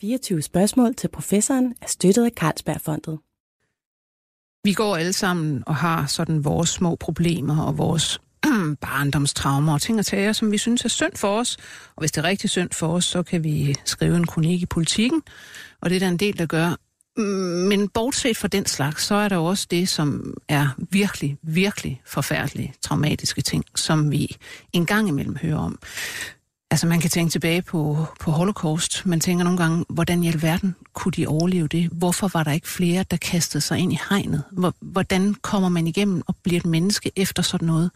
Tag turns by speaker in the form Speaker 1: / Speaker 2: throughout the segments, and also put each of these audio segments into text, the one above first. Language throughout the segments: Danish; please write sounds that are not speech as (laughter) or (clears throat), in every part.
Speaker 1: 24 spørgsmål til professoren er støttet af Carlsbergfondet.
Speaker 2: Vi går alle sammen og har sådan vores små problemer og vores (clears throat) barndomstraumer og ting og tager, som vi synes er synd for os. Og hvis det er rigtig synd for os, så kan vi skrive en kronik i politikken, og det er der en del, der gør. Men bortset fra den slags, så er der også det, som er virkelig, virkelig forfærdelige, traumatiske ting, som vi en gang imellem hører om. Altså man kan tænke tilbage på, på Holocaust. Man tænker nogle gange, hvordan i alverden kunne de overleve det? Hvorfor var der ikke flere, der kastede sig ind i hegnet? Hvordan kommer man igennem og bliver et menneske efter sådan noget?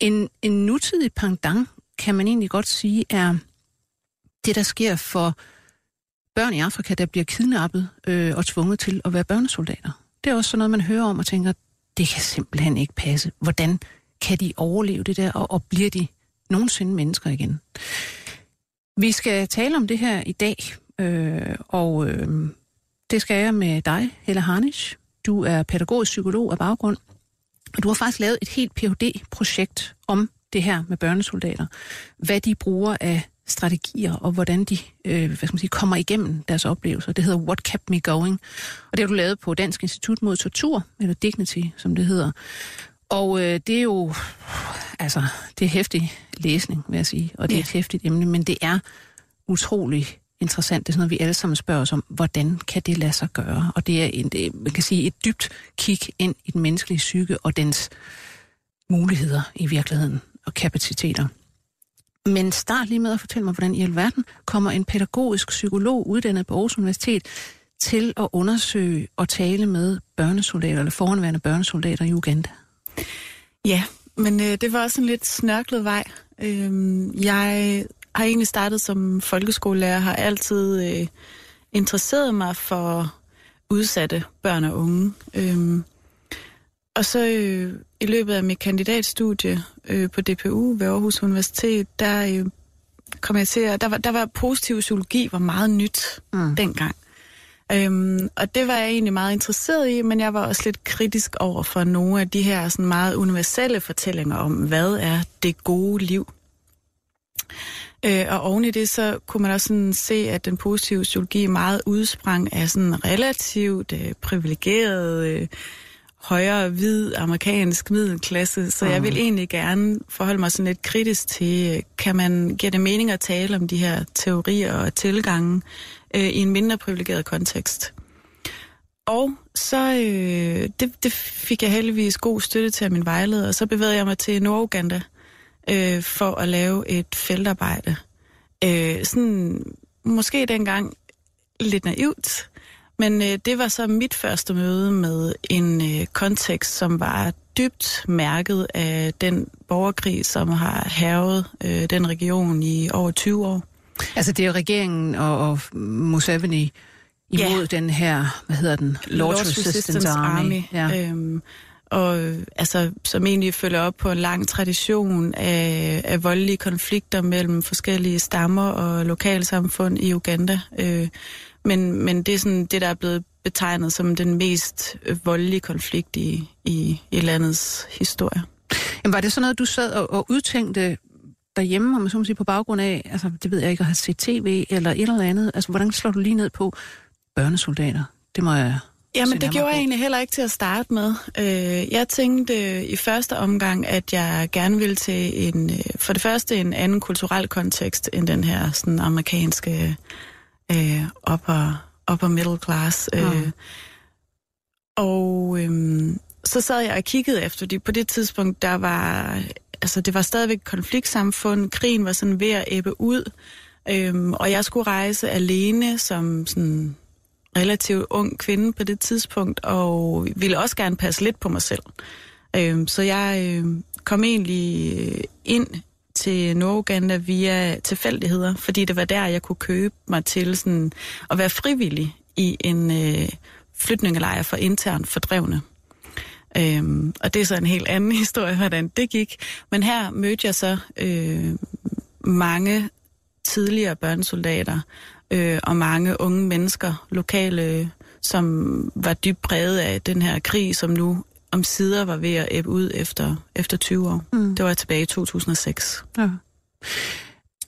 Speaker 2: En, en nutidig pendant, kan man egentlig godt sige, er det, der sker for børn i Afrika, der bliver kidnappet øh, og tvunget til at være børnesoldater. Det er også sådan noget, man hører om og tænker, det kan simpelthen ikke passe. Hvordan kan de overleve det der, og, og bliver de nogensinde mennesker igen? Vi skal tale om det her i dag, øh, og øh, det skal jeg med dig, Helle Harnisch. Du er pædagogisk psykolog af baggrund, og du har faktisk lavet et helt Ph.D.-projekt om det her med børnesoldater. Hvad de bruger af strategier, og hvordan de øh, hvad skal man sige, kommer igennem deres oplevelser. Det hedder What Kept Me Going, og det har du lavet på Dansk Institut mod Tortur, eller Dignity, som det hedder. Og øh, det er jo, altså, det er hæftig læsning, vil jeg sige, og det er et hæftigt emne, men det er utrolig interessant. Det er sådan noget, vi alle sammen spørger os om, hvordan kan det lade sig gøre? Og det er, en, det, man kan sige, et dybt kig ind i den menneskelige psyke og dens muligheder i virkeligheden og kapaciteter. Men start lige med at fortælle mig, hvordan i alverden kommer en pædagogisk psykolog uddannet på Aarhus Universitet til at undersøge og tale med børnesoldater, eller foranværende børnesoldater i Uganda?
Speaker 3: Ja, men øh, det var også en lidt snørklet vej. Øh, jeg har egentlig startet som folkeskolelærer, har altid øh, interesseret mig for udsatte børn og unge. Øh, og så øh, i løbet af mit kandidatstudie øh, på DPU ved Aarhus Universitet, der øh, kom jeg til at, der var, der var positiv psykologi var meget nyt mm. dengang. Øhm, og det var jeg egentlig meget interesseret i, men jeg var også lidt kritisk over for nogle af de her sådan meget universelle fortællinger om, hvad er det gode liv. Øh, og oven i det, så kunne man også sådan se, at den positive psykologi meget udsprang af sådan relativt øh, privilegeret øh, højere, hvid, amerikansk middelklasse, så jeg vil egentlig gerne forholde mig sådan lidt kritisk til, kan man, give det mening at tale om de her teorier og tilgange øh, i en mindre privilegeret kontekst? Og så øh, det, det fik jeg heldigvis god støtte til af min vejleder, og så bevægede jeg mig til Norduganda øh, for at lave et feltarbejde. Øh, sådan måske dengang lidt naivt, men øh, det var så mit første møde med en øh, kontekst, som var dybt mærket af den borgerkrig, som har hævet øh, den region i over 20 år.
Speaker 2: Altså det er regeringen og, og Museveni imod ja. den her, hvad hedder den?
Speaker 3: Lord's, Lord's Resistance, Resistance Army. Army. Ja. Øhm, og altså, som egentlig følger op på en lang tradition af, af voldelige konflikter mellem forskellige stammer og lokalsamfund i Uganda. Øh, men, men det er sådan det, der er blevet betegnet som den mest voldelige konflikt i, i, i landets historie.
Speaker 2: Jamen, var det sådan noget, du sad og, og udtænkte derhjemme, om man så må sige, på baggrund af, altså det ved jeg ikke, at have set tv eller et eller andet? Altså, hvordan slår du lige ned på børnesoldater? Det må jeg
Speaker 3: Jamen, det gjorde jeg egentlig heller ikke til at starte med. Øh, jeg tænkte i første omgang, at jeg gerne ville til en, øh, for det første en anden kulturel kontekst end den her sådan amerikanske øh, upper, upper middle class. Øh, mm. Og øh, så sad jeg og kiggede efter det. På det tidspunkt, der var, altså det var stadigvæk konfliktsamfund. Krigen var sådan ved at æbbe ud. Øhm, og jeg skulle rejse alene som sådan relativt ung kvinde på det tidspunkt, og ville også gerne passe lidt på mig selv. Øhm, så jeg øhm, kom egentlig øh, ind til Norduganda via tilfældigheder, fordi det var der, jeg kunne købe mig til sådan, at være frivillig i en øh, flytningelejr for internt fordrevne. Øhm, og det er så en helt anden (laughs) historie, hvordan det gik. Men her mødte jeg så øh, mange tidligere børnesoldater øh, og mange unge mennesker, lokale, som var dybt præget af den her krig, som nu om sider var ved at æbbe ud efter, efter 20 år. Mm. Det var tilbage i 2006. Ja.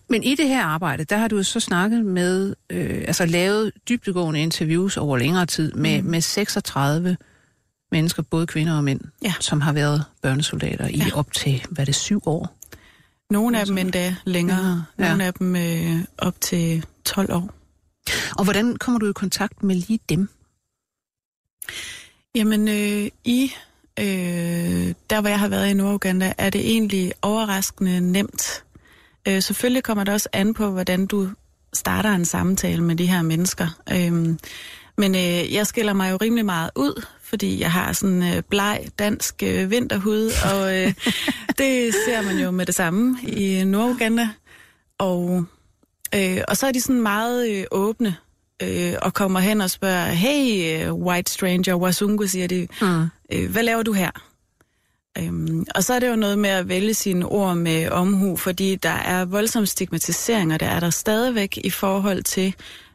Speaker 2: Men i det her arbejde, der har du så snakket med, øh, altså lavet dybdegående interviews over længere tid med, mm. med 36 mennesker, både kvinder og mænd,
Speaker 3: Ja.
Speaker 2: som har været børnesoldater i
Speaker 3: Ja.
Speaker 2: op til, hvad er det, syv år?
Speaker 3: Nogle af dem endda længere,
Speaker 2: Ja.
Speaker 3: nogle af dem øh, op til 12 år.
Speaker 2: Og hvordan kommer du i kontakt med lige dem?
Speaker 3: Jamen, øh, i øh, der hvor jeg har været i Norduganda, er det egentlig overraskende nemt. Øh, selvfølgelig kommer det også an på, hvordan du starter en samtale med de her mennesker. Øh, men øh, jeg skiller mig jo rimelig meget ud, fordi jeg har sådan øh, bleg dansk øh, vinterhud, og øh, (laughs) det ser man jo med det samme i Norduganda. Og, øh, og så er de sådan meget øh, åbne øh, og kommer hen og spørger, hey, øh, white stranger, Wasungu, siger de,
Speaker 2: Mm.
Speaker 3: øh, hvad laver du her? Øhm, og så er det jo noget med at vælge sine ord med omhu, fordi der er voldsom stigmatisering, og det er der stadigvæk i forhold til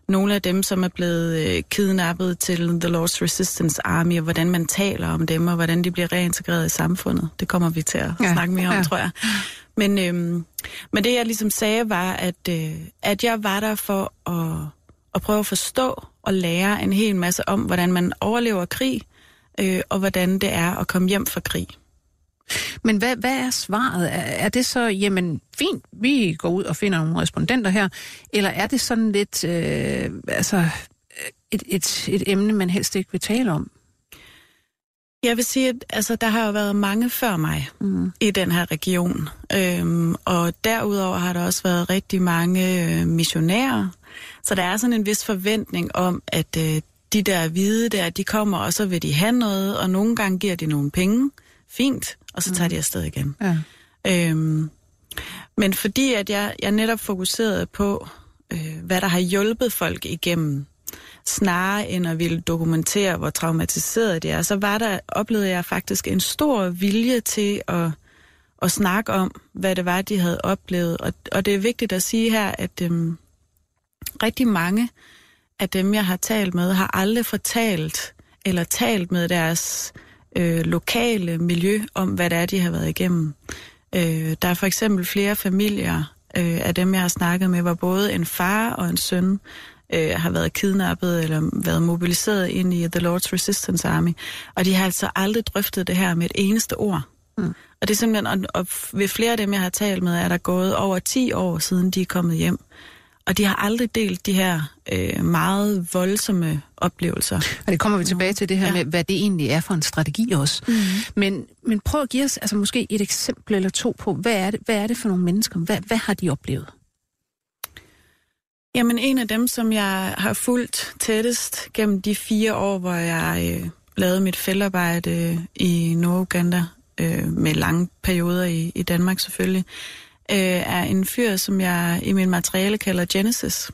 Speaker 3: nogle af dem, som er blevet øh, kidnappet til The Lord's Resistance Army, og hvordan man taler om dem, og hvordan de bliver reintegreret i samfundet. Det kommer vi til at
Speaker 2: Ja,
Speaker 3: snakke mere om,
Speaker 2: ja.
Speaker 3: tror jeg. Men, øhm, men det, jeg ligesom sagde, var, at, øh, at jeg var der for at, at prøve at forstå og lære en hel masse om, hvordan man overlever krig, øh, og hvordan det er at komme hjem fra krig.
Speaker 2: Men hvad, hvad er svaret? Er, det så, jamen fint, vi går ud og finder nogle respondenter her, eller er det sådan lidt, øh, altså, et, et, et emne, man helst ikke vil tale om?
Speaker 3: Jeg vil sige, at altså, der har jo været mange før mig
Speaker 2: Mm.
Speaker 3: i den her region. Øhm, og derudover har der også været rigtig mange øh, missionærer. Så der er sådan en vis forventning om, at øh, de der hvide der, de kommer, og så vil de have noget, og nogle gange giver de nogle penge. Fint, og så tager de afsted igen.
Speaker 2: Ja.
Speaker 3: Øhm, men fordi at jeg, jeg netop fokuserede på, øh, hvad der har hjulpet folk igennem, snarere end at ville dokumentere, hvor traumatiseret det er, så var der, oplevede jeg faktisk en stor vilje til at, at snakke om, hvad det var, de havde oplevet. Og, og det er vigtigt at sige her, at øhm, rigtig mange af dem, jeg har talt med, har aldrig fortalt eller talt med deres øh, lokale miljø om, hvad det er, de har været igennem. Øh, der er for eksempel flere familier øh, af dem, jeg har snakket med, hvor både en far og en søn øh, har været kidnappet eller været mobiliseret ind i The Lord's Resistance Army, og de har altså aldrig drøftet det her med et eneste ord.
Speaker 2: Mm.
Speaker 3: Og det er simpelthen, og, og ved flere af dem, jeg har talt med, er der gået over 10 år siden, de er kommet hjem. Og de har aldrig delt de her øh, meget voldsomme oplevelser.
Speaker 2: Og det kommer vi tilbage til det her ja. Med, hvad det egentlig er for en strategi også. Mm. Men, men prøv at give os altså måske et eksempel eller to på, hvad er det, hvad er det for nogle mennesker? Hvad, hvad har de oplevet?
Speaker 3: Jamen en af dem, som jeg har fulgt tættest gennem de fire år, hvor jeg øh, lavede mit feltarbejde i Norduganda, øh, med lange perioder i, i Danmark selvfølgelig, øh, er en fyr, som jeg i min materiale kalder Genesis.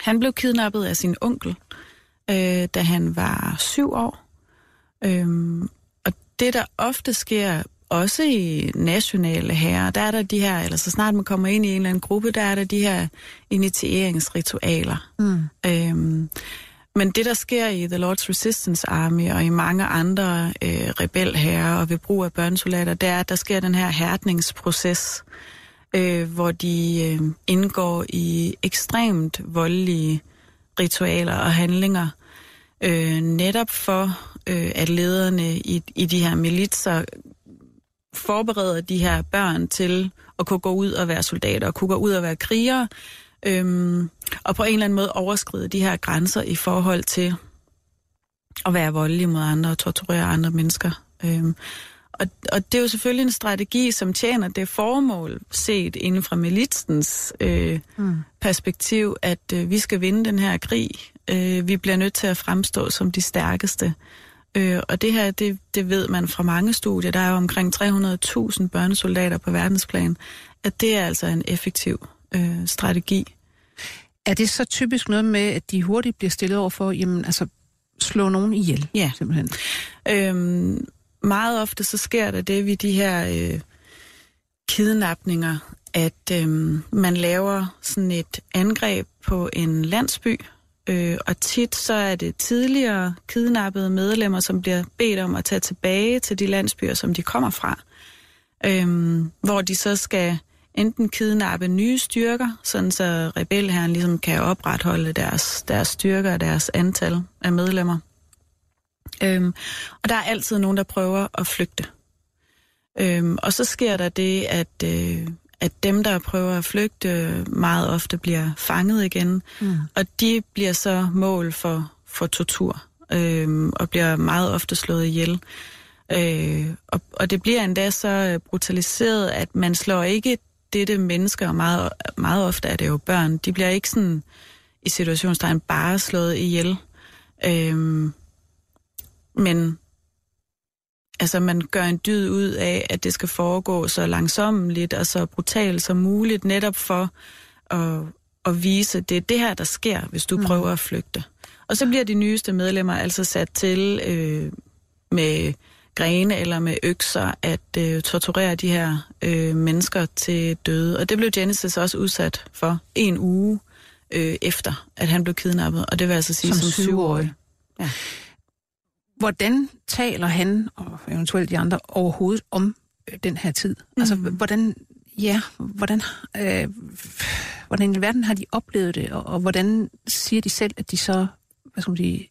Speaker 3: Han blev kidnappet af sin onkel, øh, da han var syv år. Øhm, og det, der ofte sker, også i nationale herrer, der er der de her, eller så snart man kommer ind i en eller anden gruppe, der er der de her initieringsritualer.
Speaker 2: Mm.
Speaker 3: Øhm, men det, der sker i The Lord's Resistance Army og i mange andre øh, rebelherrer og ved brug af børnesoldater, det er, at der sker den her hærdningsproces, øh, hvor de øh, indgår i ekstremt voldelige ritualer og handlinger, øh, netop for, øh, at lederne i, i de her militser forbereder de her børn til at kunne gå ud og være soldater, og kunne gå ud og være krigere, øhm, og på en eller anden måde overskride de her grænser i forhold til at være voldelige mod andre og torturere andre mennesker. Øhm, og, og det er jo selvfølgelig en strategi, som tjener det formål, set inden fra militsens øh,
Speaker 2: Mm.
Speaker 3: perspektiv, at øh, vi skal vinde den her krig. Øh, vi bliver nødt til at fremstå som de stærkeste. Øh, og det her, det, det ved man fra mange studier, der er jo omkring 300.000 børnesoldater på verdensplan, at det er altså en effektiv øh, strategi.
Speaker 2: Er det så typisk noget med, at de hurtigt bliver stillet over for, jamen altså, slå nogen ihjel,
Speaker 3: Ja.
Speaker 2: simpelthen?
Speaker 3: Øhm, meget ofte så sker der det ved de her øh, kidnapninger, at øh, man laver sådan et angreb på en landsby, øh, og tit så er det tidligere kidnappede medlemmer, som bliver bedt om at tage tilbage til de landsbyer, som de kommer fra, øh, hvor de så skal enten kidnappe nye styrker, sådan så rebelherren ligesom kan opretholde deres, deres styrker og deres antal af medlemmer. Øhm, og der er altid nogen, der prøver at flygte. Øhm, og så sker der det, at, øh, at dem, der prøver at flygte, meget ofte bliver fanget igen, mm. og de bliver så mål for, for tortur, øh, og bliver meget ofte slået ihjel. Øh, og, og det bliver endda så brutaliseret, at man slår ikke dette mennesker, og meget, meget ofte er det jo børn, de bliver ikke sådan i situationstegn bare slået ihjel. Øh, men altså man gør en dyd ud af, at det skal foregå så langsomt og så brutalt som muligt, netop for at, at vise, at det er det her, der sker, hvis du mm. prøver at flygte. Og så bliver de nyeste medlemmer altså sat til øh, med grene eller med økser at øh, torturere de her øh, mennesker til døde. Og det blev Genesis også udsat for en uge øh, efter, at han blev kidnappet. Og det vil altså sige som, som syvårig. Ja.
Speaker 2: Hvordan taler han, og eventuelt de andre, overhovedet om øh, den her tid? Mm. Altså, hvordan, ja, hvordan, øh, hvordan i verden har de oplevet det, og, og hvordan siger de selv, at de så, hvad skal man sige,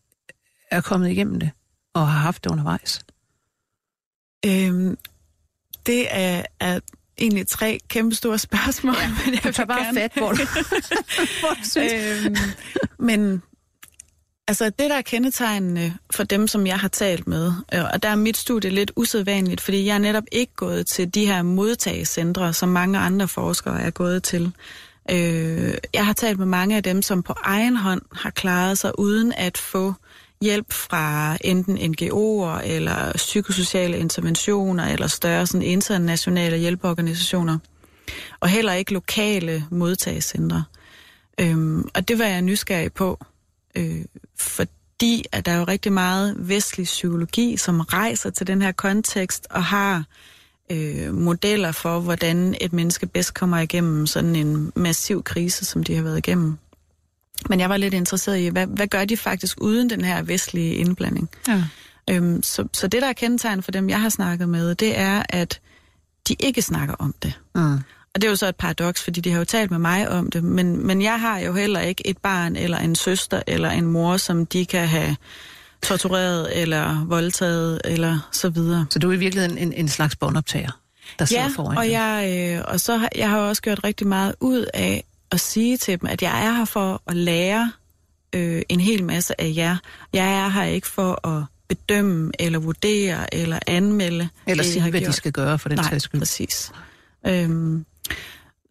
Speaker 2: er kommet igennem det, og har haft det undervejs?
Speaker 3: Øhm, det er, er egentlig tre kæmpe store (laughs) spørgsmål. Ja,
Speaker 2: men jeg tager bare gerne... fat, hvor du, (laughs) hvor du synes.
Speaker 3: Øhm, men Altså det, der er kendetegnende for dem, som jeg har talt med, øh, og der er mit studie lidt usædvanligt, fordi jeg er netop ikke gået til de her modtagecentre, som mange andre forskere er gået til. Øh, jeg har talt med mange af dem, som på egen hånd har klaret sig uden at få hjælp fra enten NGO'er eller psykosociale interventioner eller større sådan internationale hjælpeorganisationer. Og heller ikke lokale modtagscentre. Øhm, og det var jeg nysgerrig på, øh, fordi at der er jo rigtig meget vestlig psykologi, som rejser til den her kontekst og har øh, modeller for, hvordan et menneske bedst kommer igennem sådan en massiv krise, som de har været igennem. Men jeg var lidt interesseret i, hvad, hvad gør de faktisk uden den her vestlige indblanding? Ja. Øhm, så, så det, der er kendetegn for dem, jeg har snakket med, det er, at de ikke snakker om det. Mm. Og det er jo så et paradoks, fordi de har jo talt med mig om det, men, men jeg har jo heller ikke et barn eller en søster eller en mor, som de kan have tortureret eller voldtaget eller så videre.
Speaker 2: Så du er i virkeligheden en, en slags båndoptager, der sidder
Speaker 3: ja,
Speaker 2: foran
Speaker 3: og jeg, øh, og så har, jeg har også gjort rigtig meget ud af at sige til dem, at jeg er her for at lære øh, en hel masse af jer. Jeg er her ikke for at bedømme eller vurdere eller anmelde.
Speaker 2: Eller sige, hvad gjort. de skal gøre for den
Speaker 3: sags
Speaker 2: skyld.
Speaker 3: præcis. Øhm,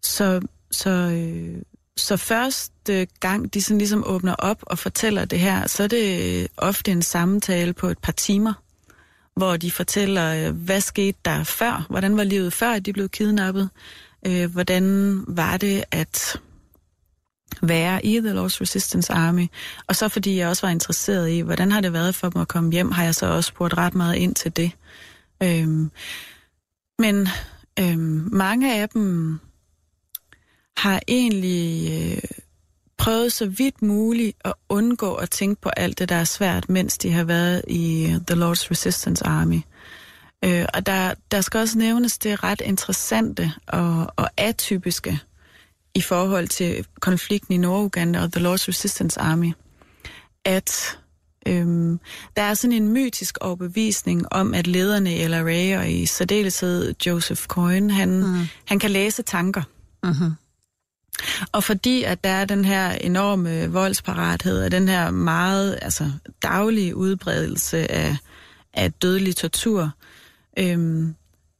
Speaker 3: så, så, øh, så første gang, de sådan ligesom åbner op og fortæller det her, så er det ofte en samtale på et par timer, hvor de fortæller, øh, hvad skete der før? Hvordan var livet før, at de blev kidnappet? Øh, hvordan var det at være i The Lost Resistance Army? Og så fordi jeg også var interesseret i, hvordan har det været for dem at komme hjem, har jeg så også spurgt ret meget ind til det. Øhm, men øhm, mange af dem har egentlig øh, prøvet så vidt muligt at undgå at tænke på alt det, der er svært, mens de har været i øh, The Lord's Resistance Army. Øh, og der, der skal også nævnes det ret interessante og, og atypiske i forhold til konflikten i Norduganda og The Lord's Resistance Army, at øhm, der er sådan en mytisk overbevisning om, at lederne i LRA og i særdeleshed Joseph Coyne, han, mm. han kan læse tanker. Mm-hmm. Og fordi at der er den her enorme voldsparathed og den her meget altså, daglige udbredelse af, af dødelig tortur, øhm,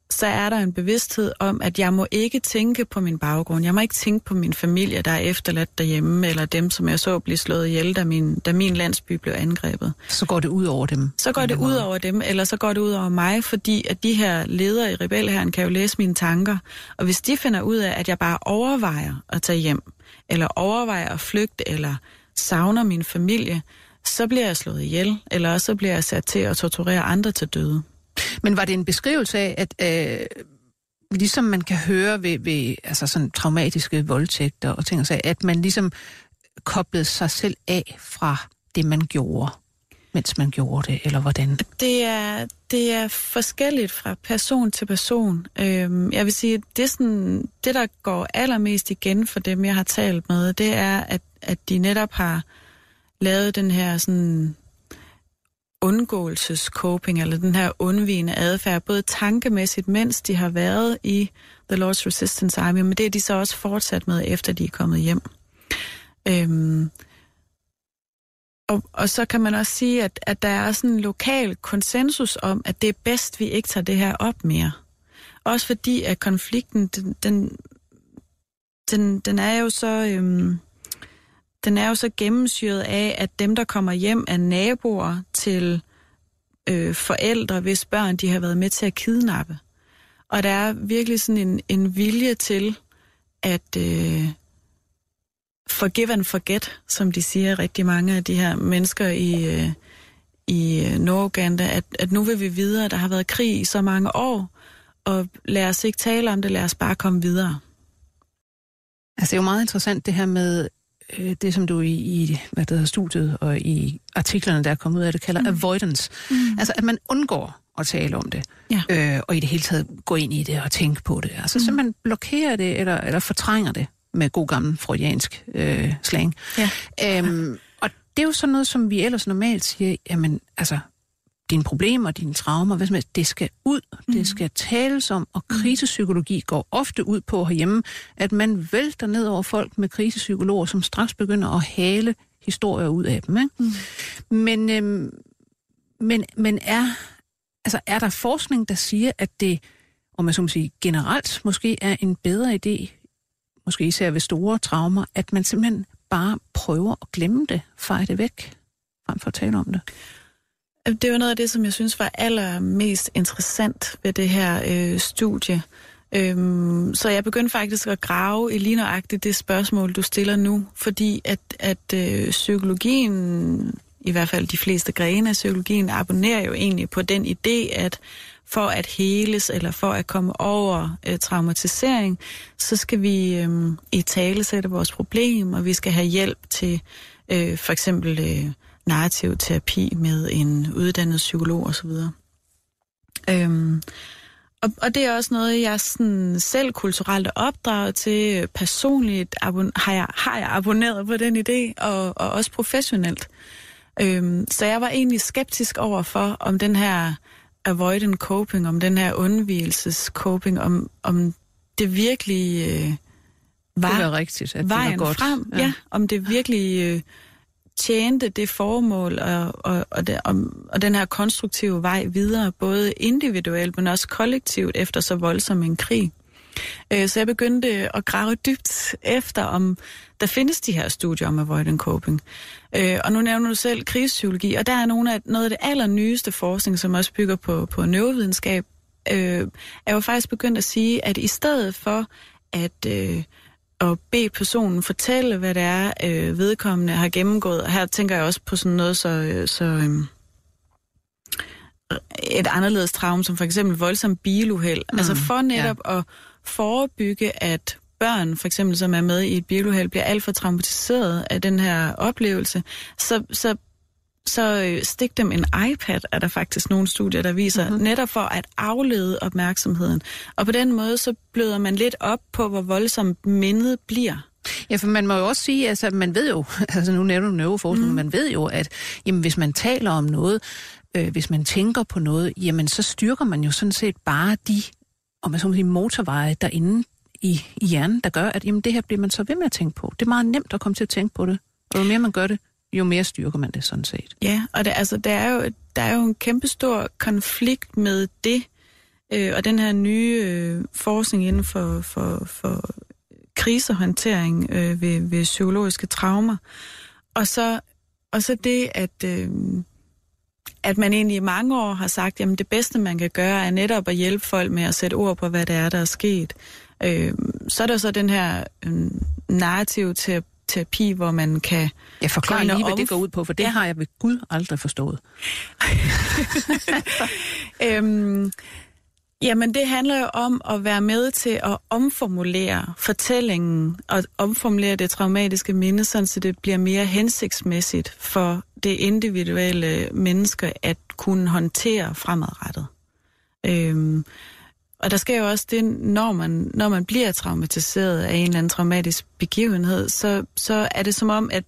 Speaker 3: så er der en bevidsthed om, at jeg må ikke tænke på min baggrund. Jeg må ikke tænke på min familie, der er efterladt derhjemme, eller dem, som jeg så blive slået ihjel, da min, da min landsby blev angrebet.
Speaker 2: Så går det ud over dem?
Speaker 3: Så går det ud over dem, eller så går det ud over mig, fordi at de her ledere i rebelherren kan jo læse mine tanker. Og hvis de finder ud af, at jeg bare overvejer at tage hjem, eller overvejer at flygte, eller savner min familie, så bliver jeg slået ihjel, eller så bliver jeg sat til at torturere andre til døde.
Speaker 2: Men var det en beskrivelse af, at øh, ligesom man kan høre ved, ved altså sådan traumatiske voldtægter og ting og sager, at man ligesom koblede sig selv af fra det, man gjorde? mens man gjorde det, eller hvordan?
Speaker 3: Det er, det er forskelligt fra person til person. Øhm, jeg vil sige, det, sådan, det, der går allermest igen for dem, jeg har talt med, det er, at, at de netop har lavet den her sådan undgåelsescoping, eller den her undvigende adfærd, både tankemæssigt, mens de har været i The Lord's Resistance Army, men det er de så også fortsat med, efter de er kommet hjem. Øhm, og, og så kan man også sige, at, at der er sådan en lokal konsensus om, at det er bedst, vi ikke tager det her op mere. Også fordi, at konflikten, den, den, den, den er jo så... Øhm, den er jo så gennemsyret af, at dem, der kommer hjem, er naboer til øh, forældre, hvis børn de har været med til at kidnappe. Og der er virkelig sådan en, en vilje til at øh, forgive and forget, som de siger rigtig mange af de her mennesker i, øh, i øh, at, at nu vil vi videre. Der har været krig i så mange år, og lad os ikke tale om det, lad os bare komme videre.
Speaker 2: Altså det er jo meget interessant det her med øh, det, som du i, i hvad det hedder, studiet og i artiklerne, der er kommet ud af det, kalder mm. avoidance. Mm. Altså, at man undgår at tale om det,
Speaker 3: ja.
Speaker 2: øh, og i det hele taget gå ind i det og tænke på det. Altså, mm. så man blokerer det, eller, eller fortrænger det med god gammel freudiansk øh, slang.
Speaker 3: Ja.
Speaker 2: Øhm, og det er jo sådan noget, som vi ellers normalt siger, jamen, altså, dine problemer, dine traumer, hvad som helst, det skal ud, mm. det skal tales om, og krisepsykologi går ofte ud på herhjemme, at man vælter ned over folk med krisepsykologer, som straks begynder at hale historier ud af dem. Ikke? Mm. Men, øhm, men, men er, altså, er der forskning, der siger, at det, om man så må sige, generelt måske er en bedre idé, måske især ved store traumer, at man simpelthen bare prøver at glemme det, feje det væk, frem for at tale om det?
Speaker 3: Det var noget af det, som jeg synes var allermest interessant ved det her øh, studie. Øhm, så jeg begyndte faktisk at grave i lige nøjagtigt det spørgsmål, du stiller nu, fordi at, at øh, psykologien, i hvert fald de fleste grene af psykologien, abonnerer jo egentlig på den idé, at for at heles eller for at komme over øh, traumatisering, så skal vi øh, i tale sætte vores problem, og vi skal have hjælp til øh, for eksempel... Øh, narrativ terapi med en uddannet psykolog osv. Øhm, og, og det er også noget, jeg sådan selv kulturelt er opdraget til. Personligt abon- har, jeg, har jeg abonneret på den idé, og, og også professionelt. Øhm, så jeg var egentlig skeptisk over for, om den her avoidant coping, om den her undvigelses coping, om, om det virkelig øh, var,
Speaker 2: det var rigtigt, at
Speaker 3: vejen
Speaker 2: det var godt.
Speaker 3: frem. Ja. ja, om det virkelig... Øh, tjente det formål og, og, og, det, og, og den her konstruktive vej videre, både individuelt, men også kollektivt efter så voldsom en krig. Øh, så jeg begyndte at grave dybt efter, om der findes de her studier om avoidant coping. Øh, og nu nævner du selv krigspsykologi, og der er nogle af, noget af det allernyeste forskning, som også bygger på, på neurovidenskab, øh, er jo faktisk begyndt at sige, at i stedet for at øh, at bede personen fortælle, hvad det er, øh, vedkommende har gennemgået. Og her tænker jeg også på sådan noget så, øh, så øh, et anderledes traume, som for eksempel voldsom biluheld. Mm, altså for netop ja. at forebygge, at børn, for eksempel, som er med i et biluheld, bliver alt for traumatiseret af den her oplevelse, så, så så øh, stik dem en iPad, er der faktisk nogle studier, der viser, mm-hmm. netop for at aflede opmærksomheden. Og på den måde, så bløder man lidt op på, hvor voldsomt mindet bliver.
Speaker 2: Ja, for man må jo også sige, altså man ved jo, (laughs) altså nu nævner du neuroforskning, mm. man ved jo, at jamen, hvis man taler om noget, øh, hvis man tænker på noget, jamen så styrker man jo sådan set bare de, om man så må sige, motorveje derinde i, i hjernen, der gør, at jamen, det her bliver man så ved med at tænke på. Det er meget nemt at komme til at tænke på det. Og jo mere man gør det, jo mere styrker man det sådan set.
Speaker 3: Ja, og det, altså, der, er jo, der er jo en kæmpestor konflikt med det, øh, og den her nye øh, forskning inden for, for, for krisehåndtering øh, ved, ved psykologiske traumer. Og så, og så det, at, øh, at man egentlig i mange år har sagt, jamen det bedste, man kan gøre, er netop at hjælpe folk med at sætte ord på, hvad det er, der er sket. Øh, så er der så den her øh, narrativ til at terapi, hvor man kan...
Speaker 2: Jeg forklarer lige, hvad det går ud på, for det ja. har jeg ved Gud aldrig forstået. (laughs)
Speaker 3: øhm, Jamen, det handler jo om at være med til at omformulere fortællingen og omformulere det traumatiske minde, så det bliver mere hensigtsmæssigt for det individuelle menneske at kunne håndtere fremadrettet. Øhm, og der sker jo også det, når man, når man bliver traumatiseret af en eller anden traumatisk begivenhed, så, så er det som om, at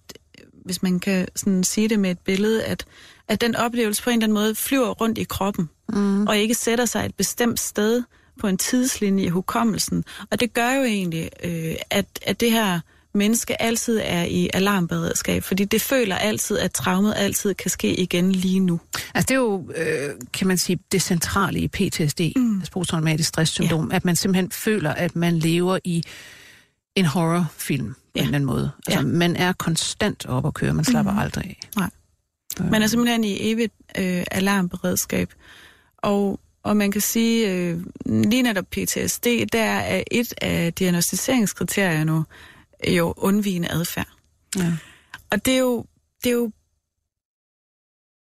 Speaker 3: hvis man kan sådan sige det med et billede, at, at den oplevelse på en eller anden måde flyver rundt i kroppen, mm. og ikke sætter sig et bestemt sted på en tidslinje i hukommelsen. Og det gør jo egentlig, øh, at, at det her menneske altid er i alarmberedskab, fordi det føler altid, at traumet altid kan ske igen lige nu.
Speaker 2: Altså det er jo, øh, kan man sige, det centrale i PTSD, mm. altså posttraumatisk stresssyndrom, ja. at man simpelthen føler, at man lever i en horrorfilm på ja. en eller anden måde. Altså ja. man er konstant op at køre, man slapper mm. aldrig af.
Speaker 3: Nej. Man er simpelthen i evigt øh, alarmberedskab. Og, og man kan sige, øh, lige netop PTSD, der er et af diagnostiseringskriterierne jo undvigende adfærd. Ja. Og det er jo, det er jo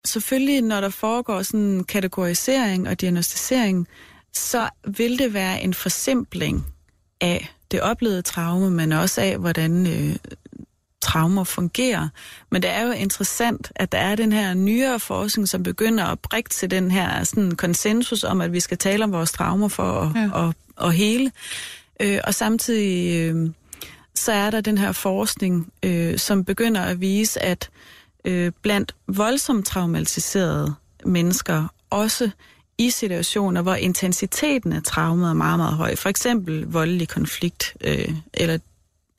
Speaker 3: selvfølgelig, når der foregår sådan kategorisering og diagnostisering, så vil det være en forsimpling af det oplevede traume, men også af, hvordan øh, traumer fungerer. Men det er jo interessant, at der er den her nyere forskning, som begynder at brække til den her sådan, konsensus om, at vi skal tale om vores traumer for at, ja. at, at hele. Øh, og samtidig øh, så er der den her forskning, øh, som begynder at vise, at øh, blandt voldsomt traumatiserede mennesker, også i situationer, hvor intensiteten af traumet er meget, meget høj. For eksempel voldelig konflikt, øh, eller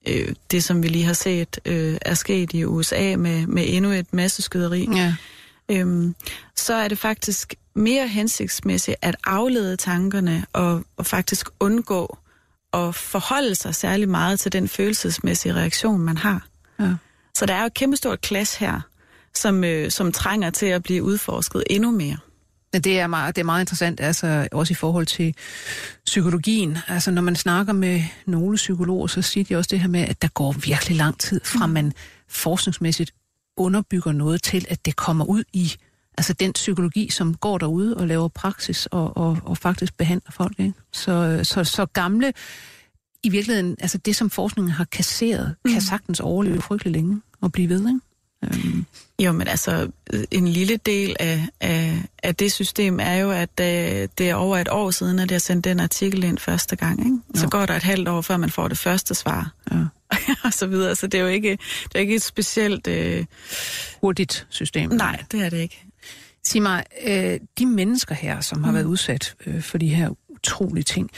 Speaker 3: øh, det, som vi lige har set, øh, er sket i USA med, med endnu et masseskyderi. Ja. Øhm, så er det faktisk mere hensigtsmæssigt at aflede tankerne og, og faktisk undgå at forholde sig særlig meget til den følelsesmæssige reaktion, man har. Ja. Så der er jo et kæmpestort klasse her, som, øh, som trænger til at blive udforsket endnu mere.
Speaker 2: Men det er meget, det er meget interessant, altså også i forhold til psykologien. Altså når man snakker med nogle psykologer, så siger de også det her med, at der går virkelig lang tid fra mm. man forskningsmæssigt underbygger noget til, at det kommer ud i altså den psykologi, som går derude og laver praksis og, og, og faktisk behandler folk. Ikke? Så, så, så gamle, i virkeligheden, altså det som forskningen har kasseret, mm. kan sagtens overleve frygtelig længe og blive ved. Ikke?
Speaker 3: Øhm. Jo, men altså, en lille del af, af, af det system er jo, at øh, det er over et år siden, at jeg sendte den artikel ind første gang. Ikke? Så jo. går der et halvt år, før man får det første svar. Ja. (laughs) og så videre. Så det er jo ikke, det er ikke et specielt... Øh...
Speaker 2: Hurtigt system.
Speaker 3: Nej, det er det ikke.
Speaker 2: Sig mig, øh, de mennesker her, som har mm. været udsat øh, for de her utrolige ting,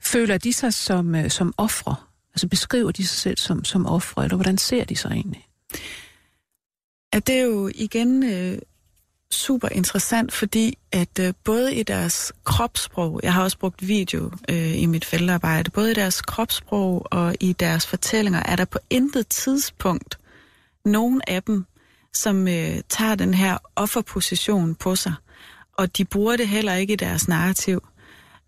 Speaker 2: føler de sig som, øh, som ofre? Altså beskriver de sig selv som, som ofre, eller hvordan ser de sig egentlig?
Speaker 3: At det er jo igen øh, super interessant, fordi at øh, både i deres kropssprog, jeg har også brugt video øh, i mit feltarbejde, både i deres kropssprog og i deres fortællinger, er der på intet tidspunkt nogen af dem, som øh, tager den her offerposition på sig, og de bruger det heller ikke i deres narrativ,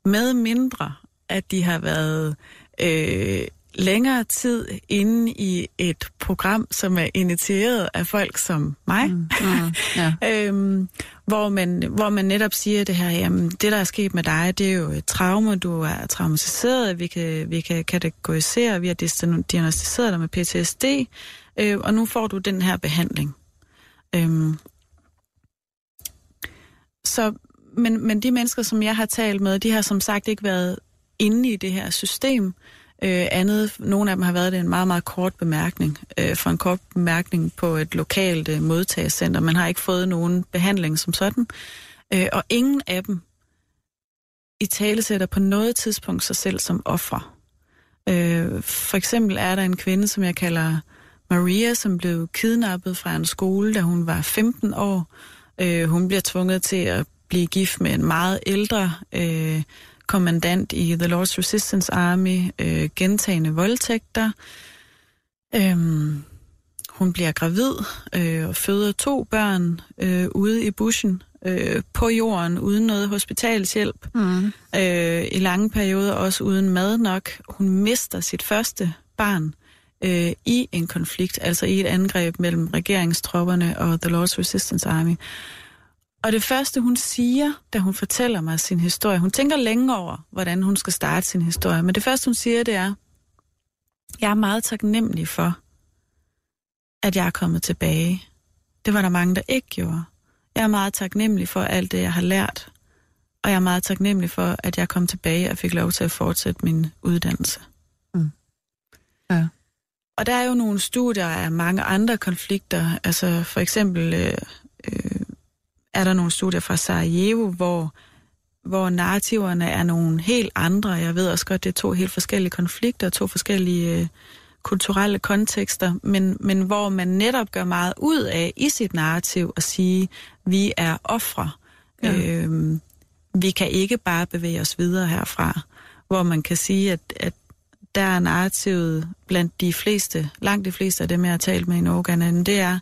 Speaker 3: med mindre at de har været øh, længere tid inde i et program, som er initieret af folk som mig, mm, mm, ja. (laughs) øhm, hvor, man, hvor man netop siger det her, jamen det der er sket med dig, det er jo et traume, du er traumatiseret, vi kan, vi kan kategorisere, vi har diagnostiseret dig med PTSD, øh, og nu får du den her behandling. Øhm, så, men, men de mennesker, som jeg har talt med, de har som sagt ikke været inde i det her system. Øh, andet, nogle af dem har været det en meget, meget kort bemærkning. Øh, for en kort bemærkning på et lokalt øh, modtagelsescenter. Man har ikke fået nogen behandling som sådan. Øh, og ingen af dem i tale sætter på noget tidspunkt sig selv som ofre. Øh, for eksempel er der en kvinde, som jeg kalder Maria, som blev kidnappet fra en skole, da hun var 15 år. Øh, hun bliver tvunget til at blive gift med en meget ældre øh, kommandant i The Lord's Resistance Army, øh, gentagende voldtægter. Øh, hun bliver gravid øh, og føder to børn øh, ude i bushen øh, på jorden, uden noget hospitalshjælp. Mm. Øh, I lange perioder også uden mad nok. Hun mister sit første barn øh, i en konflikt, altså i et angreb mellem regeringstropperne og The Lord's Resistance Army. Og det første, hun siger, da hun fortæller mig sin historie, hun tænker længe over, hvordan hun skal starte sin historie, men det første, hun siger, det er, jeg er meget taknemmelig for, at jeg er kommet tilbage. Det var der mange, der ikke gjorde. Jeg er meget taknemmelig for alt det, jeg har lært. Og jeg er meget taknemmelig for, at jeg kom tilbage og fik lov til at fortsætte min uddannelse. Mm.
Speaker 2: Ja.
Speaker 3: Og der er jo nogle studier af mange andre konflikter. Altså for eksempel øh, øh, er der nogle studier fra Sarajevo, hvor, hvor narrativerne er nogle helt andre. Jeg ved også godt, det er to helt forskellige konflikter, to forskellige øh, kulturelle kontekster, men, men hvor man netop gør meget ud af i sit narrativ at sige, vi er ofre. Ja. Øhm, vi kan ikke bare bevæge os videre herfra. Hvor man kan sige, at, at der er narrativet blandt de fleste, langt de fleste af dem, jeg har talt med i Norge, det er,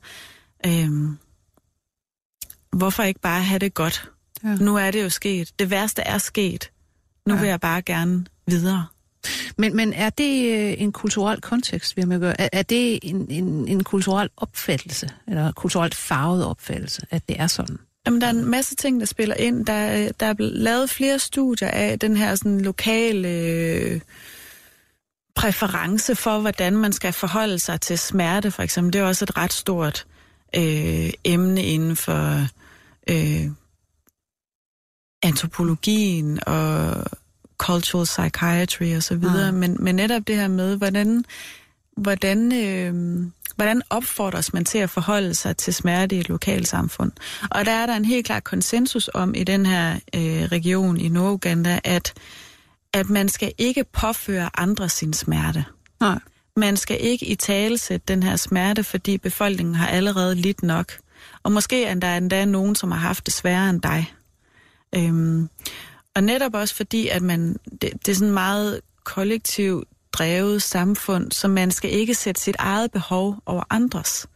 Speaker 3: øhm, hvorfor ikke bare have det godt? Ja. Nu er det jo sket. Det værste er sket. Nu ja. vil jeg bare gerne videre.
Speaker 2: Men, men er det øh, en kulturel kontekst, vi har med at gøre? Er, er det en, en, en kulturel opfattelse, eller kulturelt farvet opfattelse, at det er sådan?
Speaker 3: Jamen, der er en masse ting, der spiller ind. Der, der er lavet flere studier af den her sådan, lokale øh, præference for, hvordan man skal forholde sig til smerte, for eksempel. Det er også et ret stort øh, emne inden for øh, antropologien og cultural psychiatry og så videre, mm. men, men netop det her med, hvordan, hvordan, øh, hvordan opfordres man til at forholde sig til smerte i et lokalsamfund. Og der er der en helt klar konsensus om i den her øh, region i Norduganda, at, at man skal ikke påføre andre sin smerte.
Speaker 2: Nej.
Speaker 3: Man skal ikke i tale sætte den her smerte, fordi befolkningen har allerede lidt nok. Og måske er der endda nogen, som har haft det sværere end dig. Øhm, og netop også fordi, at man, det, det er sådan meget kollektivt drevet samfund, så man skal ikke sætte sit eget behov over andres.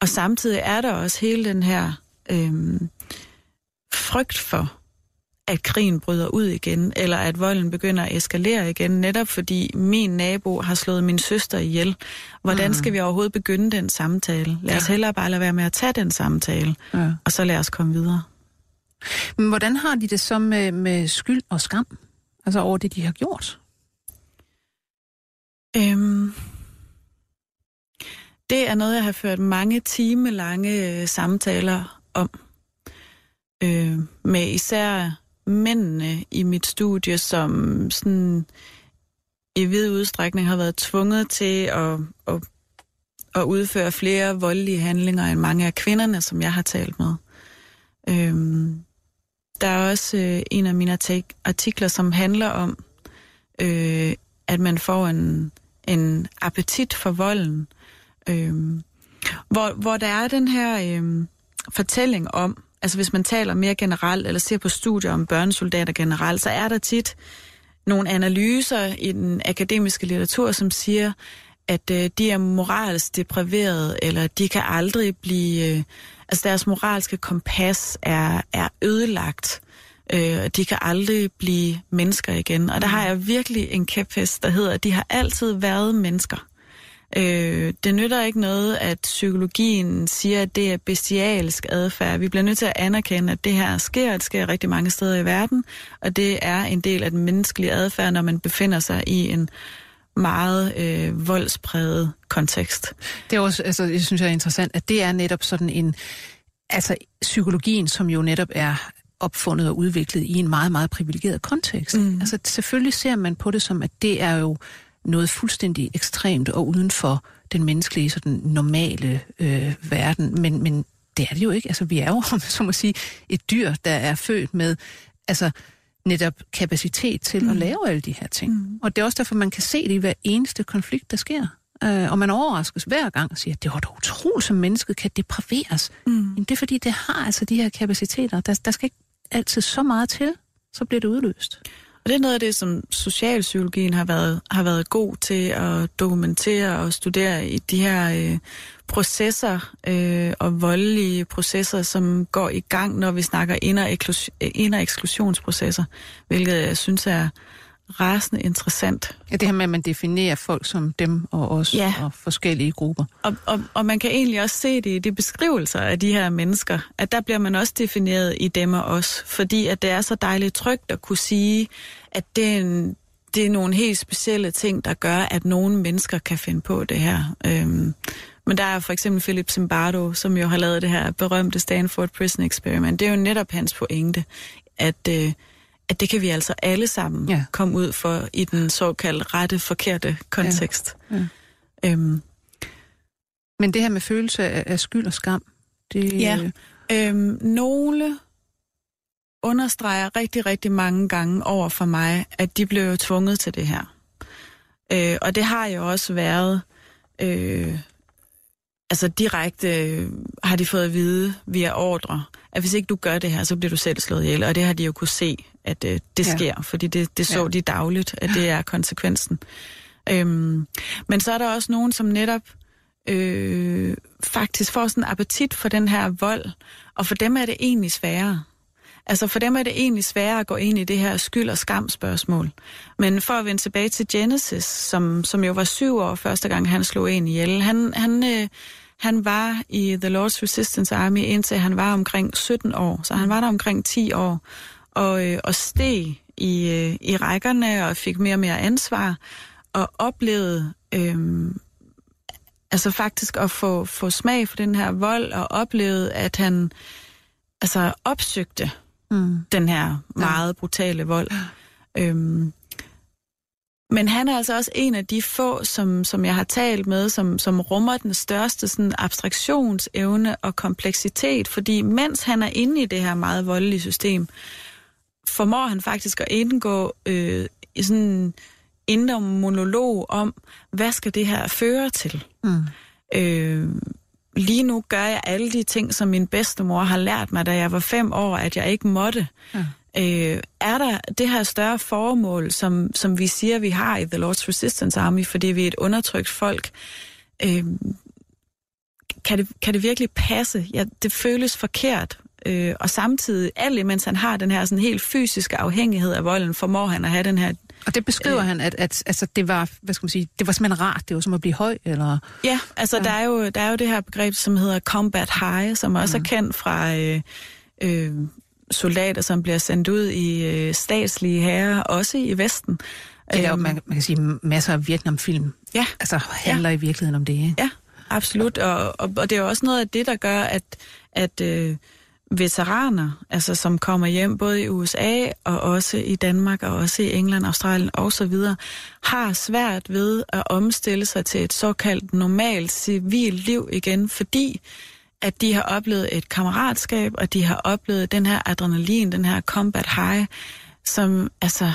Speaker 3: Og samtidig er der også hele den her øhm, frygt for, at krigen bryder ud igen, eller at volden begynder at eskalere igen, netop fordi min nabo har slået min søster ihjel. Hvordan skal vi overhovedet begynde den samtale? Lad os hellere bare lade være med at tage den samtale, ja. og så lad os komme videre.
Speaker 2: Men hvordan har de det så med, med skyld og skam? Altså over det, de har gjort?
Speaker 3: Øhm, det er noget, jeg har ført mange timelange øh, samtaler om. Øh, med især mændene i mit studie, som sådan i vid udstrækning har været tvunget til at, at, at udføre flere voldelige handlinger end mange af kvinderne, som jeg har talt med. Øhm, der er også øh, en af mine artikler, som handler om, øh, at man får en, en appetit for volden. Øh, hvor, hvor der er den her øh, fortælling om, altså hvis man taler mere generelt, eller ser på studier om børnesoldater generelt, så er der tit nogle analyser i den akademiske litteratur, som siger, at øh, de er moralsk depriveret, eller de kan aldrig blive... Øh, altså deres moralske kompas er, er ødelagt. Øh, de kan aldrig blive mennesker igen. Og der har jeg virkelig en kæphest, der hedder, at de har altid været mennesker. Øh, det nytter ikke noget, at psykologien siger, at det er bestialsk adfærd. Vi bliver nødt til at anerkende, at det her sker. Det sker rigtig mange steder i verden, og det er en del af den menneskelige adfærd, når man befinder sig i en meget øh, voldspræget kontekst.
Speaker 2: Det er også, altså, jeg synes jeg er interessant, at det er netop sådan en, altså psykologien, som jo netop er opfundet og udviklet i en meget, meget privilegeret kontekst. Mm. Altså selvfølgelig ser man på det som, at det er jo noget fuldstændig ekstremt og uden for den menneskelige sådan normale øh, verden, men, men det er det jo ikke. Altså vi er jo, (laughs) som at sige, et dyr, der er født med altså netop kapacitet til mm. at lave alle de her ting. Mm. Og det er også derfor, man kan se det i hver eneste konflikt, der sker. Øh, og man overraskes hver gang og siger, at det var da utroligt, som mennesket kan depriveres. Mm. Men det er fordi, det har altså de her kapaciteter. Der, der skal ikke altid så meget til, så bliver det udløst.
Speaker 3: Og det er noget af det, som socialpsykologien har været, har været god til at dokumentere og studere i de her øh, processer øh, og voldelige processer, som går i gang, når vi snakker ind- og eksklusionsprocesser, hvilket jeg synes er rasende interessant.
Speaker 2: Ja, det her med, at man definerer folk som dem og os
Speaker 3: Ja.
Speaker 2: og forskellige grupper.
Speaker 3: Og, og, og man kan egentlig også se det i de beskrivelser af de her mennesker, at der bliver man også defineret i dem og os, fordi at det er så dejligt trygt at kunne sige, at det er, en, det er nogle helt specielle ting, der gør, at nogle mennesker kan finde på det her. Øhm, men der er for eksempel Philip Zimbardo, som jo har lavet det her berømte Stanford Prison Experiment. Det er jo netop hans pointe, at, øh, at det kan vi altså alle sammen
Speaker 2: Ja.
Speaker 3: komme ud for i den såkaldt rette, forkerte kontekst.
Speaker 2: Ja.
Speaker 3: Øhm,
Speaker 2: Men det her med følelse af, af skyld og skam, det...
Speaker 3: Ja. Øhm, nogle understreger rigtig, rigtig mange gange over for mig, at de blev tvunget til det her. Øh, og det har jo også været, øh, altså direkte øh, har de fået at vide via ordre, at hvis ikke du gør det her, så bliver du selv slået ihjel. Og det har de jo kunne se, at øh, det
Speaker 2: Ja.
Speaker 3: sker, fordi det, det så
Speaker 2: Ja.
Speaker 3: de dagligt, at det er konsekvensen. Øhm, men så er der også nogen, som netop øh, faktisk får sådan en appetit for den her vold, og for dem er det egentlig sværere. Altså for dem er det egentlig sværere at gå ind i det her skyld- og skam-spørgsmål. Men for at vende tilbage til Genesis, som, som jo var syv år første gang, han slog en ihjel, han, han, øh, han var i The Lord's Resistance Army indtil han var omkring 17 år. Så han var der omkring 10 år og, øh, og steg i, øh, i rækkerne og fik mere og mere ansvar og oplevede øh, altså faktisk at få, få smag for den her vold og oplevede, at han altså opsøgte
Speaker 2: Mm.
Speaker 3: den her meget brutale vold. Øhm, men han er altså også en af de få, som, som jeg har talt med, som, som rummer den største sådan, abstraktionsevne og kompleksitet, fordi mens han er inde i det her meget voldelige system, formår han faktisk at indgå øh, i sådan en indre monolog om, hvad skal det her føre til?
Speaker 2: Mm.
Speaker 3: Øh, lige nu gør jeg alle de ting, som min bedstemor har lært mig, da jeg var fem år, at jeg ikke måtte.
Speaker 2: Ja.
Speaker 3: Øh, er der det her større formål, som, som vi siger, vi har i The Lord's Resistance Army, fordi vi er et undertrykt folk? Øh, kan, det, kan det virkelig passe? Ja, det føles forkert. Øh, og samtidig, alt imens han har den her sådan helt fysiske afhængighed af volden, formår han at have den her
Speaker 2: Og det beskriver
Speaker 3: Øh.
Speaker 2: han, at, at altså, det var, hvad skal man sige, det var simpelthen rart, det var som at blive høj, eller...
Speaker 3: Ja, altså
Speaker 2: Ja.
Speaker 3: Der, er jo, der er jo det her begreb, som hedder combat high, som også
Speaker 2: Mhm.
Speaker 3: er kendt fra øh, øh, soldater, som bliver sendt ud i øh, statslige herrer, også i Vesten.
Speaker 2: Det er jo,
Speaker 3: Øhm,
Speaker 2: man, man kan sige, masser af Vietnamfilm,
Speaker 3: Ja,
Speaker 2: altså handler ja. i virkeligheden om det, ikke?
Speaker 3: ja, absolut. Og, og, og det er jo også noget af det, der gør, at, at øh, veteraner, altså som kommer hjem både i USA og også i Danmark og også i England, Australien og så videre, har svært ved at omstille sig til et såkaldt normalt civilt liv igen, fordi at de har oplevet et kammeratskab, og de har oplevet den her adrenalin, den her combat high, som altså,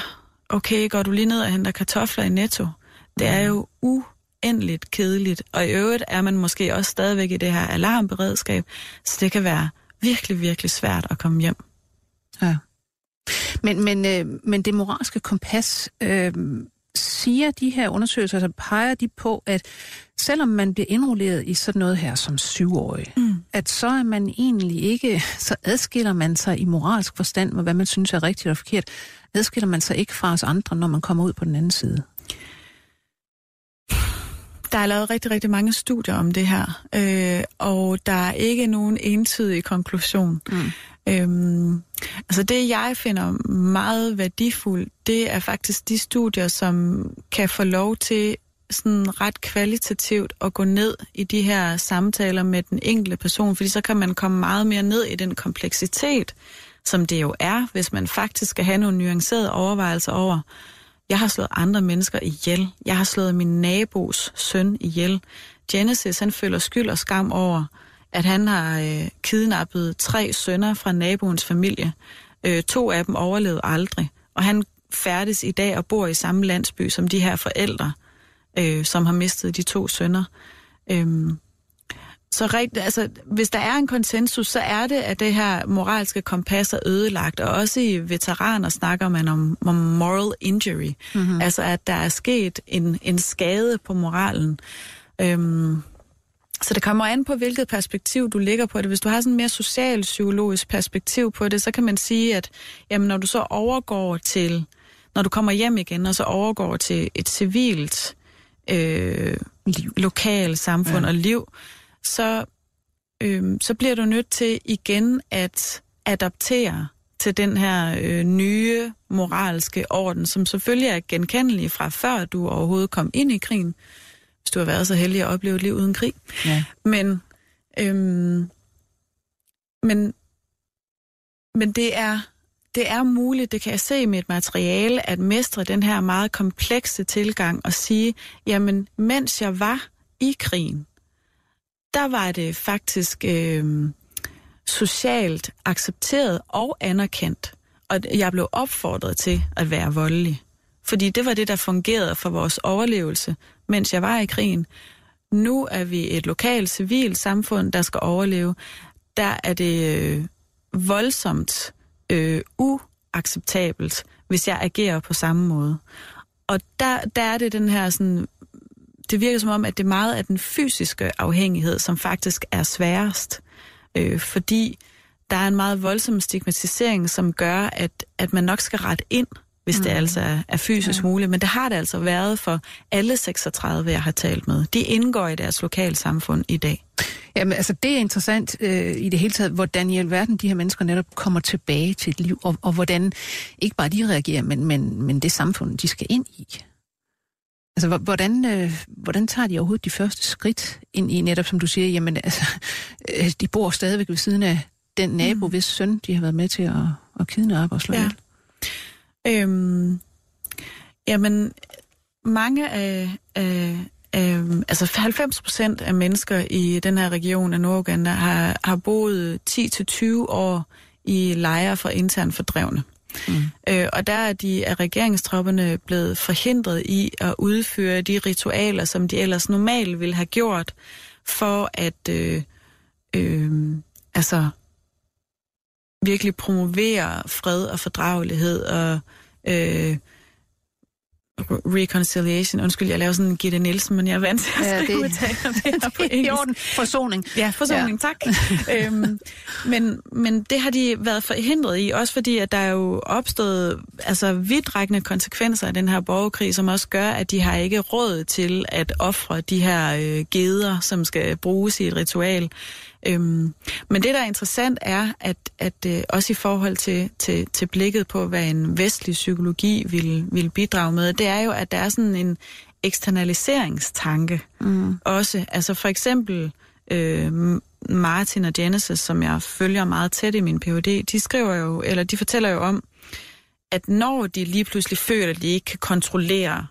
Speaker 3: okay, går du lige ned og henter kartofler i Netto? Det er jo uendeligt kedeligt, og i øvrigt er man måske også stadigvæk i det her alarmberedskab, så det kan være virkelig, virkelig svært at komme hjem.
Speaker 2: Ja. Men, men, øh, men det moralske kompas, øh, siger de her undersøgelser, så peger de på, at selvom man bliver indrulleret i sådan noget her som syvårig,
Speaker 3: Mm.
Speaker 2: at så er man egentlig ikke, (laughs) så adskiller man sig i moralsk forstand med, hvad man synes er rigtigt og forkert, adskiller man sig ikke fra os andre, når man kommer ud på den anden side.
Speaker 3: Der er lavet rigtig, rigtig mange studier om det her, øh, og der er ikke nogen entydig konklusion.
Speaker 2: Mm.
Speaker 3: Øhm, altså det, jeg finder meget værdifuldt, det er faktisk de studier, som kan få lov til sådan ret kvalitativt at gå ned i de her samtaler med den enkelte person, fordi så kan man komme meget mere ned i den kompleksitet, som det jo er, hvis man faktisk skal have nogle nuancerede overvejelser over, jeg har slået andre mennesker ihjel. Jeg har slået min nabos søn ihjel. Genesis, han føler skyld og skam over, at han har øh, kidnappet tre sønner fra naboens familie. Øh, to af dem overlevede aldrig. Og han færdes i dag og bor i samme landsby som de her forældre, øh, som har mistet de to sønner. Øh, så rigt, altså, hvis der er en konsensus, så er det, at det her moralske kompas er ødelagt. Og også i veteraner snakker man om, om moral injury. Mm-hmm. Altså, at der er sket en, en skade på moralen. Øhm, så det kommer an på, hvilket perspektiv du ligger på det. Hvis du har sådan en mere social-psykologisk perspektiv på det, så kan man sige, at jamen, når du så overgår til når du kommer hjem igen, og så overgår til et civilt øh, liv. lokal samfund ja. og liv, så, øh, så bliver du nødt til igen at adaptere til den her øh, nye moralske orden, som selvfølgelig er genkendelig fra før du overhovedet kom ind i krigen, hvis du har været så heldig at opleve et liv uden krig. Ja. Men, øhm, men, men det er det er muligt, det kan jeg se i mit materiale, at mestre den her meget komplekse tilgang og sige, jamen, mens jeg var i krigen, der var det faktisk øh, socialt accepteret og anerkendt, og jeg blev opfordret til at være voldelig. Fordi det var det, der fungerede for vores overlevelse, mens jeg var i krigen. Nu er vi et lokalt civilt samfund, der skal overleve. Der er det øh, voldsomt øh, uacceptabelt, hvis jeg agerer på samme måde. Og der, der er det den her sådan, det virker som om, at det meget er den fysiske afhængighed, som faktisk er sværest. Øh, fordi der er en meget voldsom stigmatisering, som gør, at, at man nok skal rette ind, hvis mm. det altså er, er fysisk ja. muligt. Men det har det altså været for alle 36, jeg har talt med. De indgår i deres lokalsamfund i dag.
Speaker 2: Jamen, altså det er interessant øh, i det hele taget, hvordan i alverden de her mennesker netop kommer tilbage til et liv, og, og hvordan ikke bare de reagerer, men, men, men det samfund, de skal ind i. Altså, hvordan, øh, hvordan tager de overhovedet de første skridt ind i netop, som du siger, jamen, altså, øh, de bor stadigvæk ved siden af den nabo, mm. hvis søn de har været med til at, at kidnappe og slå ja.
Speaker 3: Øhm, jamen, mange af, af, Øhm, altså 90 procent af mennesker i den her region af Norduganda har, har boet 10-20 år i lejre for intern fordrevne. Mm. Øh, og der er de af regeringstropperne blevet forhindret i at udføre de ritualer, som de ellers normalt ville have gjort, for at øh, øh, altså virkelig promovere fred og fordragelighed og øh, reconciliation. Undskyld, jeg laver sådan en Gitte Nielsen, men jeg er vant til at ja, det, udtale det (laughs) her på engelsk.
Speaker 2: i orden. Forsoning.
Speaker 3: Ja, forsoning, ja. tak. (laughs) øhm, men, men det har de været forhindret i, også fordi, at der er jo opstået altså, vidtrækkende konsekvenser af den her borgerkrig, som også gør, at de har ikke råd til at ofre de her øh, geder, som skal bruges i et ritual. Øhm, men det, der er interessant, er, at, at øh, også i forhold til, til, til blikket på, hvad en vestlig psykologi vil, vil bidrage med, det er jo, at der er sådan en eksternaliseringstanke mm. også. Altså for eksempel øh, Martin og Genesis, som jeg følger meget tæt i min PhD, de skriver jo, eller de fortæller jo om, at når de lige pludselig føler, at de ikke kan kontrollere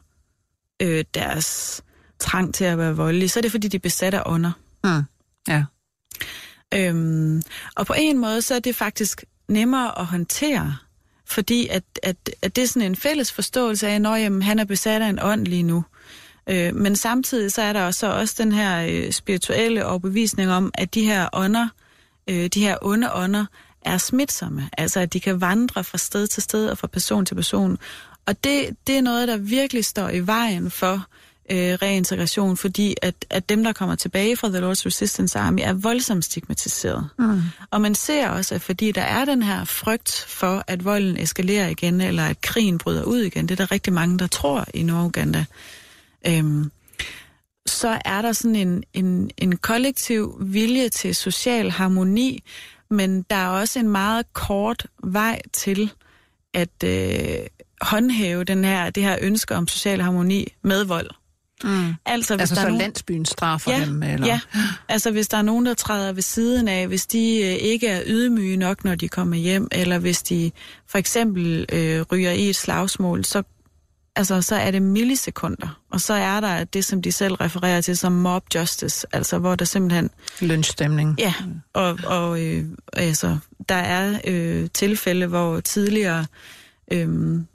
Speaker 3: øh, deres trang til at være voldelige, så er det fordi, de er besat af ånder. Mm. Ja. Øhm, og på en måde, så er det faktisk nemmere at håndtere, fordi at, at, at det er sådan en fælles forståelse af, at han er besat af en ånd lige nu. Øh, men samtidig så er der også, også den her øh, spirituelle overbevisning om, at de her ånder, øh, de her onde ånder, er smitsomme. Altså at de kan vandre fra sted til sted og fra person til person. Og det, det er noget, der virkelig står i vejen for øh, reintegration, fordi at, at dem, der kommer tilbage fra The Lord's Resistance Army, er voldsomt stigmatiseret. Mm. Og man ser også, at fordi der er den her frygt for, at volden eskalerer igen, eller at krigen bryder ud igen, det er der rigtig mange, der tror i Norduganda, øhm, så er der sådan en, en, en kollektiv vilje til social harmoni, men der er også en meget kort vej til at øh, håndhæve den her, det her ønske om social harmoni med vold.
Speaker 2: Mm. Altså, hvis altså der så er nogen... landsbyen straffer
Speaker 3: ja,
Speaker 2: dem? Eller?
Speaker 3: Ja, altså hvis der er nogen, der træder ved siden af, hvis de øh, ikke er ydmyge nok, når de kommer hjem, eller hvis de for eksempel øh, ryger i et slagsmål, så, altså, så er det millisekunder. Og så er der det, som de selv refererer til som mob justice, altså hvor der simpelthen...
Speaker 2: Lynchstemning.
Speaker 3: Ja, og, og øh, altså, der er øh, tilfælde, hvor tidligere øh,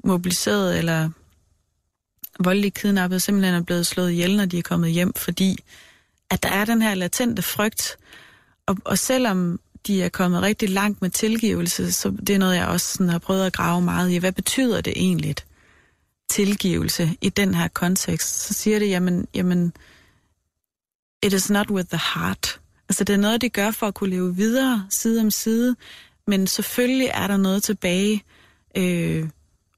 Speaker 3: mobiliseret eller voldelige kidnappede simpelthen er blevet slået ihjel, når de er kommet hjem, fordi at der er den her latente frygt. Og, og selvom de er kommet rigtig langt med tilgivelse, så det er noget, jeg også sådan har prøvet at grave meget i. Hvad betyder det egentlig, tilgivelse i den her kontekst? Så siger det, jamen, jamen it is not with the heart. Altså det er noget, de gør for at kunne leve videre side om side, men selvfølgelig er der noget tilbage, øh,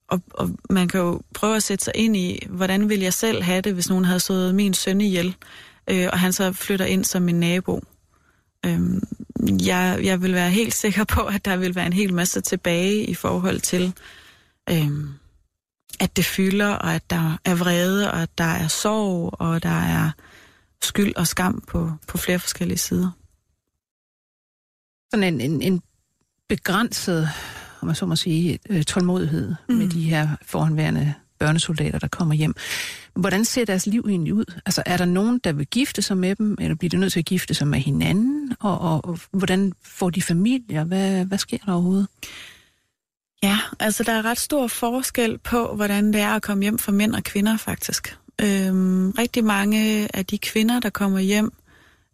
Speaker 3: og, og man kan jo prøve at sætte sig ind i, hvordan ville jeg selv have det, hvis nogen havde slået min søn ihjel, øh, og han så flytter ind som min nabo. Øh, jeg, jeg vil være helt sikker på, at der vil være en hel masse tilbage i forhold til, øh, at det fylder, og at der er vrede, og at der er sorg, og der er skyld og skam på, på flere forskellige sider.
Speaker 2: Sådan en, en, en begrænset, om man så må sige, øh, tålmodighed mm. med de her foranværende børnesoldater, der kommer hjem. Hvordan ser deres liv egentlig ud? Altså, er der nogen, der vil gifte sig med dem, eller bliver de nødt til at gifte sig med hinanden? Og, og, og hvordan får de familier? Hvad, hvad sker der overhovedet?
Speaker 3: Ja, altså der er ret stor forskel på, hvordan det er at komme hjem for mænd og kvinder faktisk. Øhm, rigtig mange af de kvinder, der kommer hjem,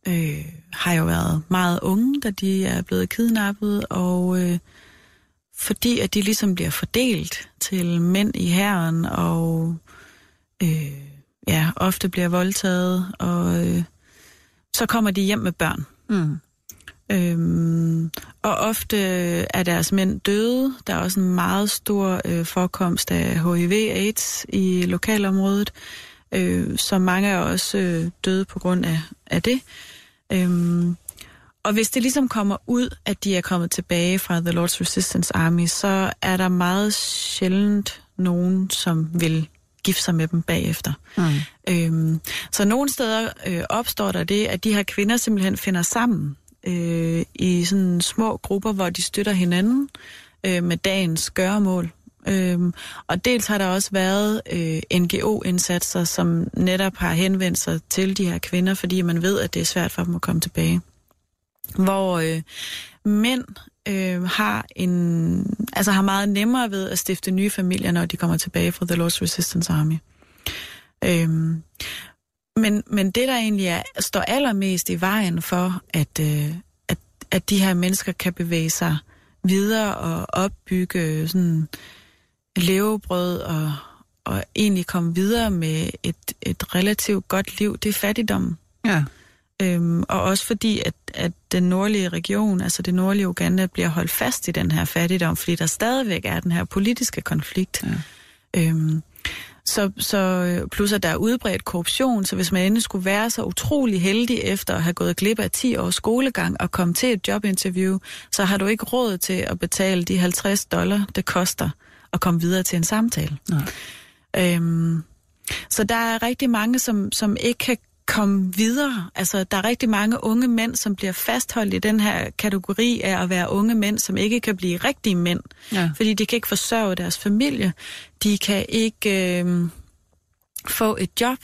Speaker 3: øh, har jo været meget unge, da de er blevet kidnappet, og øh, fordi at de ligesom bliver fordelt til mænd i herren, og øh, ja, ofte bliver voldtaget, og øh, så kommer de hjem med børn. Mm. Øhm, og ofte er deres mænd døde. Der er også en meget stor øh, forekomst af HIV-AIDS i lokalområdet, øh, så mange er også øh, døde på grund af, af det. Øhm, og hvis det ligesom kommer ud, at de er kommet tilbage fra The Lord's Resistance Army, så er der meget sjældent nogen, som vil gifte sig med dem bagefter. Mm. Øhm, så nogle steder øh, opstår der det, at de her kvinder simpelthen finder sammen øh, i sådan små grupper, hvor de støtter hinanden øh, med dagens gøremål. Øhm, og dels har der også været øh, NGO-indsatser, som netop har henvendt sig til de her kvinder, fordi man ved, at det er svært for dem at komme tilbage. Hvor øh, mænd øh, har en, altså har meget nemmere ved at stifte nye familier, når de kommer tilbage fra The Lord's Resistance Army. Øhm, men, men det, der egentlig er, står allermest i vejen for, at, øh, at, at de her mennesker kan bevæge sig videre og opbygge sådan levebrød og, og egentlig komme videre med et, et relativt godt liv, det er fattigdom. Ja. Øhm, og også fordi, at, at den nordlige region, altså det nordlige Uganda, bliver holdt fast i den her fattigdom, fordi der stadigvæk er den her politiske konflikt. Ja. Øhm, så, så øh, plus at der er udbredt korruption, så hvis man endelig skulle være så utrolig heldig efter at have gået glip af 10 års skolegang og komme til et jobinterview, så har du ikke råd til at betale de 50 dollar, det koster at komme videre til en samtale. Nej. Øhm, så der er rigtig mange, som, som ikke kan komme videre. Altså, der er rigtig mange unge mænd, som bliver fastholdt i den her kategori af at være unge mænd, som ikke kan blive rigtige mænd. Ja. Fordi de kan ikke forsørge deres familie. De kan ikke øh, få et job.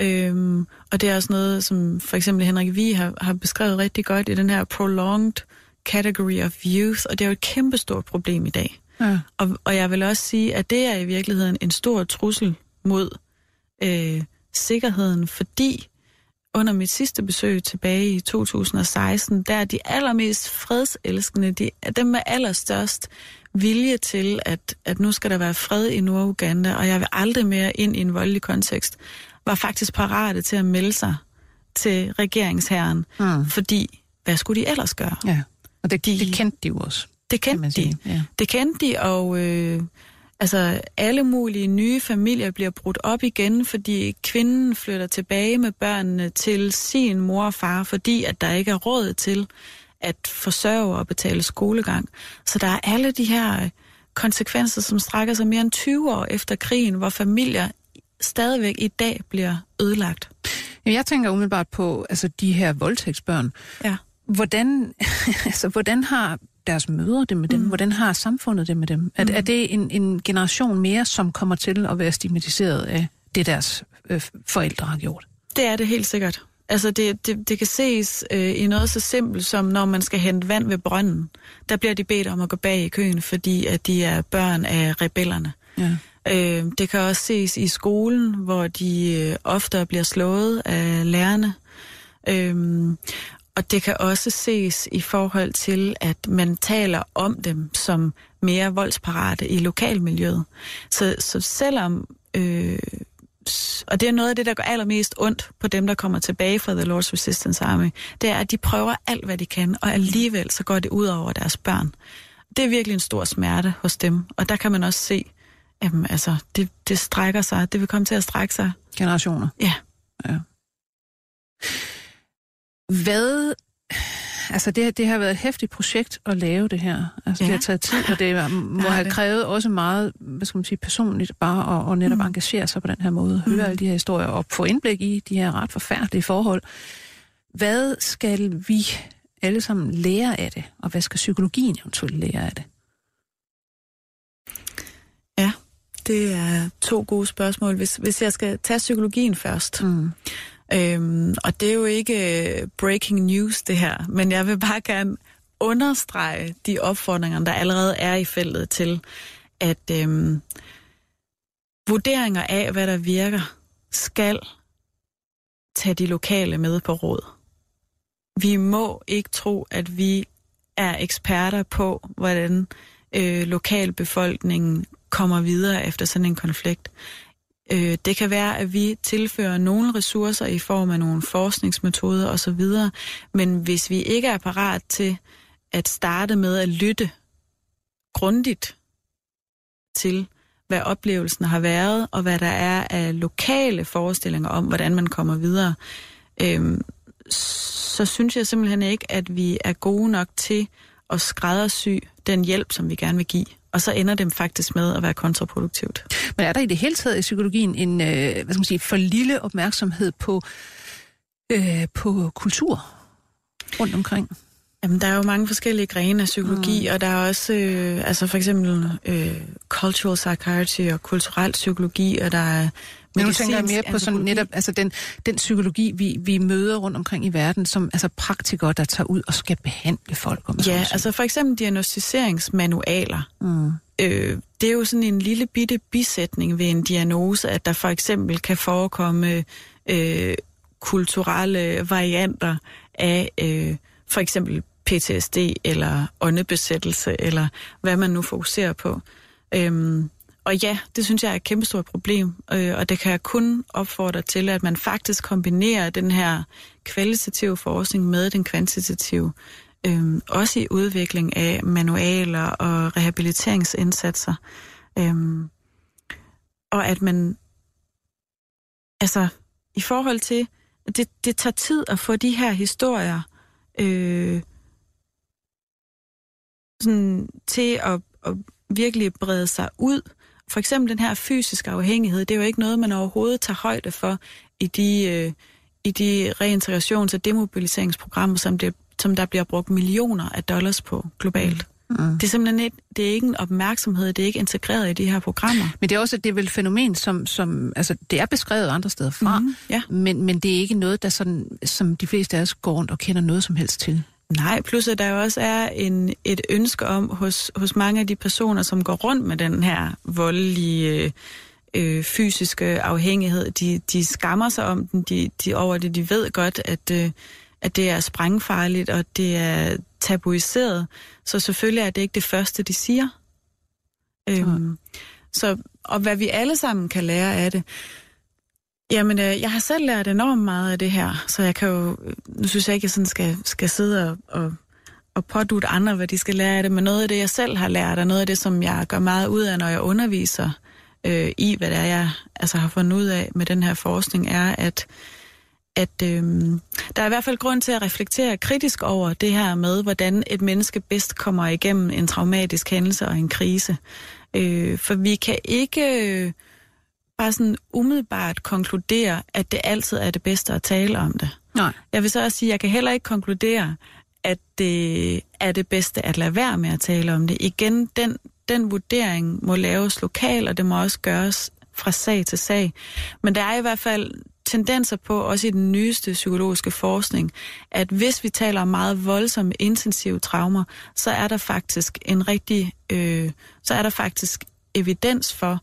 Speaker 3: Øhm, og det er også noget, som for eksempel Henrik Vi har, har beskrevet rigtig godt i den her prolonged category of youth, og det er jo et kæmpestort problem i dag. Ja. Og, og jeg vil også sige, at det er i virkeligheden en stor trussel mod øh, sikkerheden, fordi under mit sidste besøg tilbage i 2016, der er de allermest fredselskende, de, dem med allerstørst vilje til, at, at nu skal der være fred i Nord-Uganda, og jeg vil aldrig mere ind i en voldelig kontekst, var faktisk parate til at melde sig til regeringsherren, mm. fordi hvad skulle de ellers gøre?
Speaker 2: Ja, og det, de, det kendte de jo også.
Speaker 3: Det kendte de. Ja. Det kendte de, og øh, altså, alle mulige nye familier bliver brudt op igen, fordi kvinden flytter tilbage med børnene til sin mor og far, fordi at der ikke er råd til at forsørge og betale skolegang. Så der er alle de her konsekvenser, som strækker sig mere end 20 år efter krigen, hvor familier stadigvæk i dag bliver ødelagt.
Speaker 2: Jeg tænker umiddelbart på altså, de her voldtægtsbørn. Ja. Hvordan, (laughs) altså, hvordan har deres mødre det med dem? Mm. Hvordan har samfundet det med dem? Er, mm. er det en, en generation mere, som kommer til at være stigmatiseret af det, deres øh, forældre har gjort?
Speaker 3: Det er det helt sikkert. Altså det, det, det kan ses øh, i noget så simpelt som, når man skal hente vand ved brønden. Der bliver de bedt om at gå bag i køen, fordi at de er børn af rebellerne. Ja. Øh, det kan også ses i skolen, hvor de øh, ofte bliver slået af lærerne. Øh, og det kan også ses i forhold til, at man taler om dem som mere voldsparate i lokalmiljøet. Så, så selvom... Øh, og det er noget af det, der går allermest ondt på dem, der kommer tilbage fra The Lord's Resistance Army, det er, at de prøver alt, hvad de kan, og alligevel så går det ud over deres børn. Det er virkelig en stor smerte hos dem, og der kan man også se Jamen, altså, det, det strækker sig. Det vil komme til at strække sig.
Speaker 2: Generationer.
Speaker 3: Ja.
Speaker 2: ja. Hvad... Altså, det, det har været et hæftigt projekt at lave det her. Altså, ja. det har taget tid, og det (laughs) må ja, have det. krævet også meget, hvad skal man sige, personligt bare at, at netop mm. engagere sig på den her måde. Høre mm. alle de her historier og få indblik i de her ret forfærdelige forhold. Hvad skal vi alle sammen lære af det, og hvad skal psykologien eventuelt lære af det?
Speaker 3: Ja, det er to gode spørgsmål. Hvis, hvis jeg skal tage psykologien først, mm øhm, og det er jo ikke øh, breaking news det her, men jeg vil bare gerne understrege de opfordringer, der allerede er i feltet til, at øhm, vurderinger af, hvad der virker, skal tage de lokale med på råd. Vi må ikke tro, at vi er eksperter på, hvordan øh, lokalbefolkningen kommer videre efter sådan en konflikt. Øh, det kan være, at vi tilfører nogle ressourcer i form af nogle forskningsmetoder osv., men hvis vi ikke er parat til at starte med at lytte grundigt til, hvad oplevelsen har været, og hvad der er af lokale forestillinger om, hvordan man kommer videre, øh, så synes jeg simpelthen ikke, at vi er gode nok til at skræddersy den hjælp, som vi gerne vil give. Og så ender det faktisk med at være kontraproduktivt.
Speaker 2: Men er der i det hele taget i psykologien en øh, hvad skal man sige, for lille opmærksomhed på, øh, på kultur rundt omkring?
Speaker 3: Jamen, der er jo mange forskellige grene af psykologi, mm. og der er også øh, altså for eksempel øh, cultural psychiatry og kulturel psykologi, og der er
Speaker 2: men nu tænker jeg mere på sådan netop altså den, den psykologi, vi, vi møder rundt omkring i verden, som altså praktikere, der tager ud og skal behandle folk. Om
Speaker 3: ja, altså for eksempel diagnostiseringsmanualer. Mm. Øh, det er jo sådan en lille bitte bisætning ved en diagnose, at der for eksempel kan forekomme øh, kulturelle varianter af øh, for eksempel PTSD eller åndebesættelse, eller hvad man nu fokuserer på. Øhm, og ja, det synes jeg er et kæmpestort problem, øh, og det kan jeg kun opfordre til, at man faktisk kombinerer den her kvalitative forskning med den kvantitative, øh, også i udvikling af manualer og rehabiliteringsindsatser. Øh, og at man, altså i forhold til, det, det tager tid at få de her historier øh, sådan, til at, at virkelig brede sig ud, for eksempel den her fysiske afhængighed, det er jo ikke noget, man overhovedet tager højde for i de, øh, i de reintegrations- og demobiliseringsprogrammer, som, det, som der bliver brugt millioner af dollars på globalt. Mm. Det er simpelthen ikke, det er ikke en opmærksomhed, det er ikke integreret i de her programmer.
Speaker 2: Men det er også det er vel et fænomen, som, som altså, det er beskrevet andre steder fra, mm, ja. men, men det er ikke noget, der sådan, som de fleste af os går rundt og kender noget som helst til.
Speaker 3: Nej, plus at der jo også er en, et ønske om hos, hos mange af de personer, som går rundt med den her voldelige øh, fysiske afhængighed. De, de skammer sig om den de, de over det. De ved godt, at, øh, at det er sprængfarligt, og det er tabuiseret. Så selvfølgelig er det ikke det første, de siger. Øhm, så, og hvad vi alle sammen kan lære af det, Jamen, øh, jeg har selv lært enormt meget af det her, så jeg kan jo, øh, nu synes jeg ikke, at jeg sådan skal, skal sidde og, og, og pådute andre, hvad de skal lære af det, men noget af det, jeg selv har lært, og noget af det, som jeg gør meget ud af, når jeg underviser øh, i, hvad det er, jeg altså, har fundet ud af med den her forskning, er, at, at øh, der er i hvert fald grund til at reflektere kritisk over det her med, hvordan et menneske bedst kommer igennem en traumatisk hændelse og en krise. Øh, for vi kan ikke... Bare sådan umiddelbart konkludere, at det altid er det bedste at tale om det.
Speaker 2: Nej.
Speaker 3: Jeg vil så også sige, at jeg kan heller ikke konkludere, at det er det bedste at lade være med at tale om det. Igen, den, den vurdering må laves lokal, og det må også gøres fra sag til sag. Men der er i hvert fald tendenser på, også i den nyeste psykologiske forskning, at hvis vi taler om meget voldsomme, intensive traumer, så er der faktisk en rigtig, øh, så er der faktisk evidens for,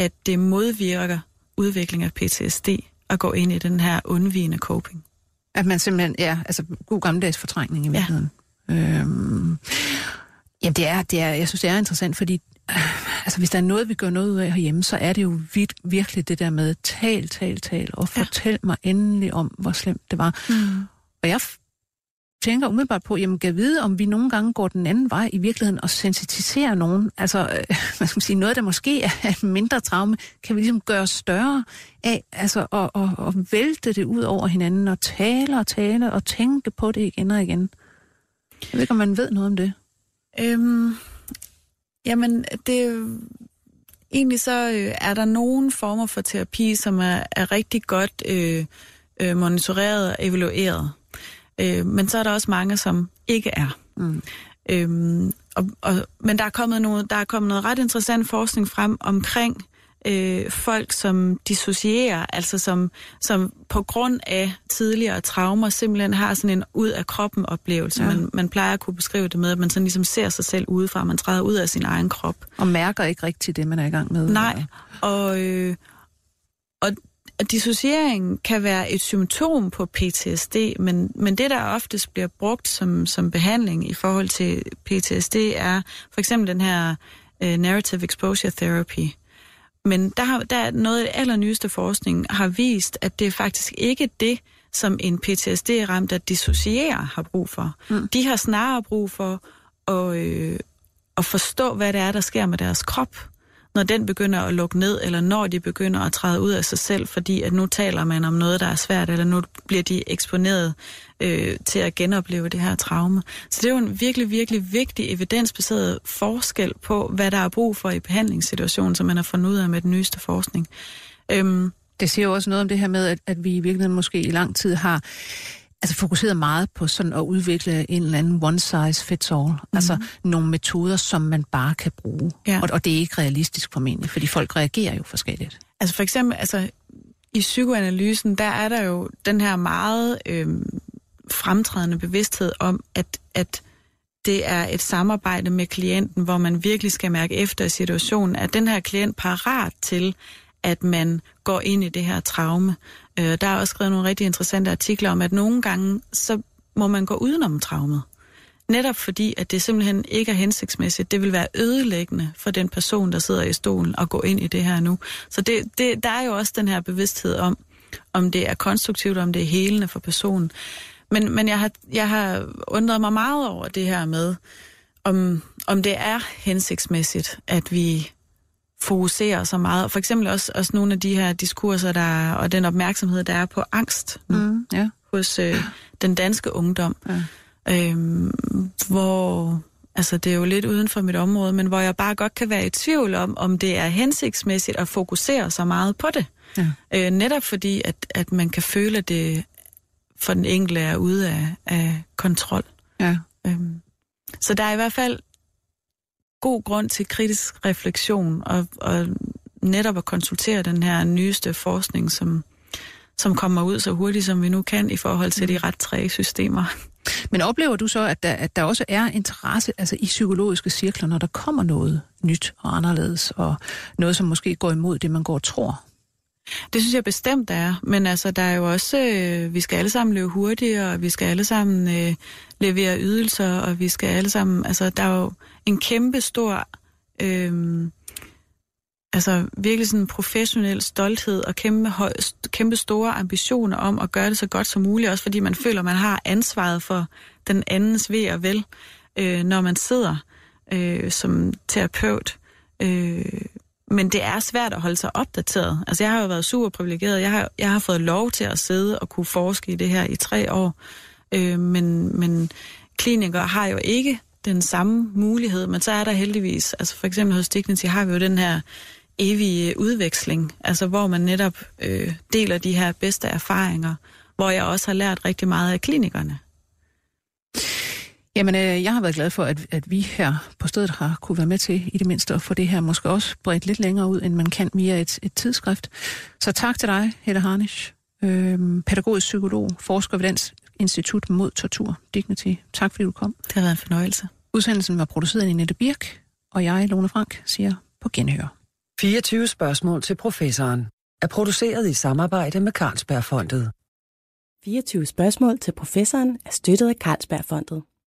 Speaker 3: at det modvirker udvikling af PTSD at gå ind i den her undvigende coping.
Speaker 2: At man simpelthen, ja, altså god gammeldags fortrængning i virkeligheden. Ja. Øhm, jamen det er, det er, jeg synes det er interessant, fordi øh, altså hvis der er noget, vi gør noget ud af herhjemme, så er det jo vidt, virkelig det der med tal, tal, tal, og fortæl ja. mig endelig om, hvor slemt det var. Mm. Og jeg tænker umiddelbart på, jamen kan vide, om vi nogle gange går den anden vej i virkeligheden og sensitiserer nogen. Altså, øh, (laughs) hvad skal man sige, noget, der måske er (laughs) et mindre traume, kan vi ligesom gøre større af, altså, og, og, og vælte det ud over hinanden, og tale og tale, og tænke på det igen og igen. Jeg ved ikke, om man ved noget om det.
Speaker 3: Øhm, jamen, det egentlig så øh, er der nogle former for terapi, som er, er rigtig godt øh, øh, monitoreret og evalueret. Øh, men så er der også mange, som ikke er. Mm. Øhm, og, og, men der er, kommet noget, der er kommet noget ret interessant forskning frem omkring øh, folk, som dissocierer, altså som, som på grund af tidligere traumer simpelthen har sådan en ud af kroppen oplevelse. Ja. Man, man plejer at kunne beskrive det med, at man sådan ligesom ser sig selv udefra, man træder ud af sin egen krop.
Speaker 2: Og mærker ikke rigtigt det, man er i gang med.
Speaker 3: Nej, og, øh, og dissociering kan være et symptom på PTSD, men, men det, der oftest bliver brugt som, som behandling i forhold til PTSD, er for eksempel den her uh, Narrative Exposure Therapy. Men der, har, der er noget af det allernyeste forskning har vist, at det er faktisk ikke det, som en PTSD-ramt at dissociere har brug for. Mm. De har snarere brug for at, øh, at forstå, hvad det er, der sker med deres krop når den begynder at lukke ned, eller når de begynder at træde ud af sig selv, fordi at nu taler man om noget, der er svært, eller nu bliver de eksponeret øh, til at genopleve det her traume. Så det er jo en virkelig, virkelig vigtig evidensbaseret forskel på, hvad der er brug for i behandlingssituationen, som man har fundet ud af med den nyeste forskning.
Speaker 2: Øhm, det siger jo også noget om det her med, at, at vi i virkeligheden måske i lang tid har altså fokuseret meget på sådan at udvikle en eller anden one size fits all. Mm-hmm. Altså nogle metoder, som man bare kan bruge. Ja. Og, og det er ikke realistisk formentlig, fordi folk reagerer jo forskelligt.
Speaker 3: Altså for eksempel, altså i psykoanalysen, der er der jo den her meget øh, fremtrædende bevidsthed om, at, at det er et samarbejde med klienten, hvor man virkelig skal mærke efter i situationen, at den her klient parat til, at man går ind i det her traume. Øh, der er også skrevet nogle rigtig interessante artikler om, at nogle gange, så må man gå udenom traumet. Netop fordi, at det simpelthen ikke er hensigtsmæssigt. Det vil være ødelæggende for den person, der sidder i stolen og går ind i det her nu. Så det, det, der er jo også den her bevidsthed om, om det er konstruktivt, om det er helende for personen. Men, men jeg, har, jeg har undret mig meget over det her med, om, om det er hensigtsmæssigt, at vi fokuserer så meget. For eksempel også, også nogle af de her diskurser, der er, og den opmærksomhed, der er på angst mm, ja. hos øh, den danske ungdom. Ja. Øhm, hvor, altså det er jo lidt uden for mit område, men hvor jeg bare godt kan være i tvivl om, om det er hensigtsmæssigt at fokusere så meget på det. Ja. Øh, netop fordi, at, at man kan føle, at det for den enkelte er ude af, af kontrol. Ja. Øhm, så der er i hvert fald god grund til kritisk refleksion og, og netop at konsultere den her nyeste forskning, som, som kommer ud så hurtigt, som vi nu kan i forhold til de mm. ret træge systemer.
Speaker 2: Men oplever du så, at der, at der også er interesse altså i psykologiske cirkler, når der kommer noget nyt og anderledes, og noget, som måske går imod det, man går og tror?
Speaker 3: Det synes jeg bestemt der er, men altså der er jo også, øh, vi skal alle sammen løbe hurtigere, og vi skal alle sammen øh, levere ydelser, og vi skal alle sammen, altså der er jo en kæmpe stor, øh, altså virkelig sådan professionel stolthed og kæmpe, høj, kæmpe store ambitioner om at gøre det så godt som muligt, også fordi man føler, man har ansvaret for den andens ved og vel, øh, når man sidder øh, som terapeut. Øh, men det er svært at holde sig opdateret. Altså, jeg har jo været super privilegeret. Jeg har, jeg har fået lov til at sidde og kunne forske i det her i tre år. Øh, men, men klinikere har jo ikke den samme mulighed, men så er der heldigvis, altså for eksempel hos Dignity har vi jo den her evige udveksling, altså hvor man netop øh, deler de her bedste erfaringer, hvor jeg også har lært rigtig meget af klinikerne.
Speaker 2: Jamen, øh, jeg har været glad for, at, at vi her på stedet har kunne være med til i det mindste at få det her måske også bredt lidt længere ud, end man kan via et, et tidsskrift. Så tak til dig, Helle Harnisch, øh, pædagogisk psykolog, forsker ved Dansk Institut mod Tortur, Dignity. Tak fordi du kom.
Speaker 3: Det har været en fornøjelse.
Speaker 2: Udsendelsen var produceret af Nette Birk, og jeg, Lone Frank, siger på genhør.
Speaker 4: 24 spørgsmål til professoren er produceret i samarbejde med Carlsbergfondet.
Speaker 1: 24 spørgsmål til professoren er støttet af Carlsbergfondet.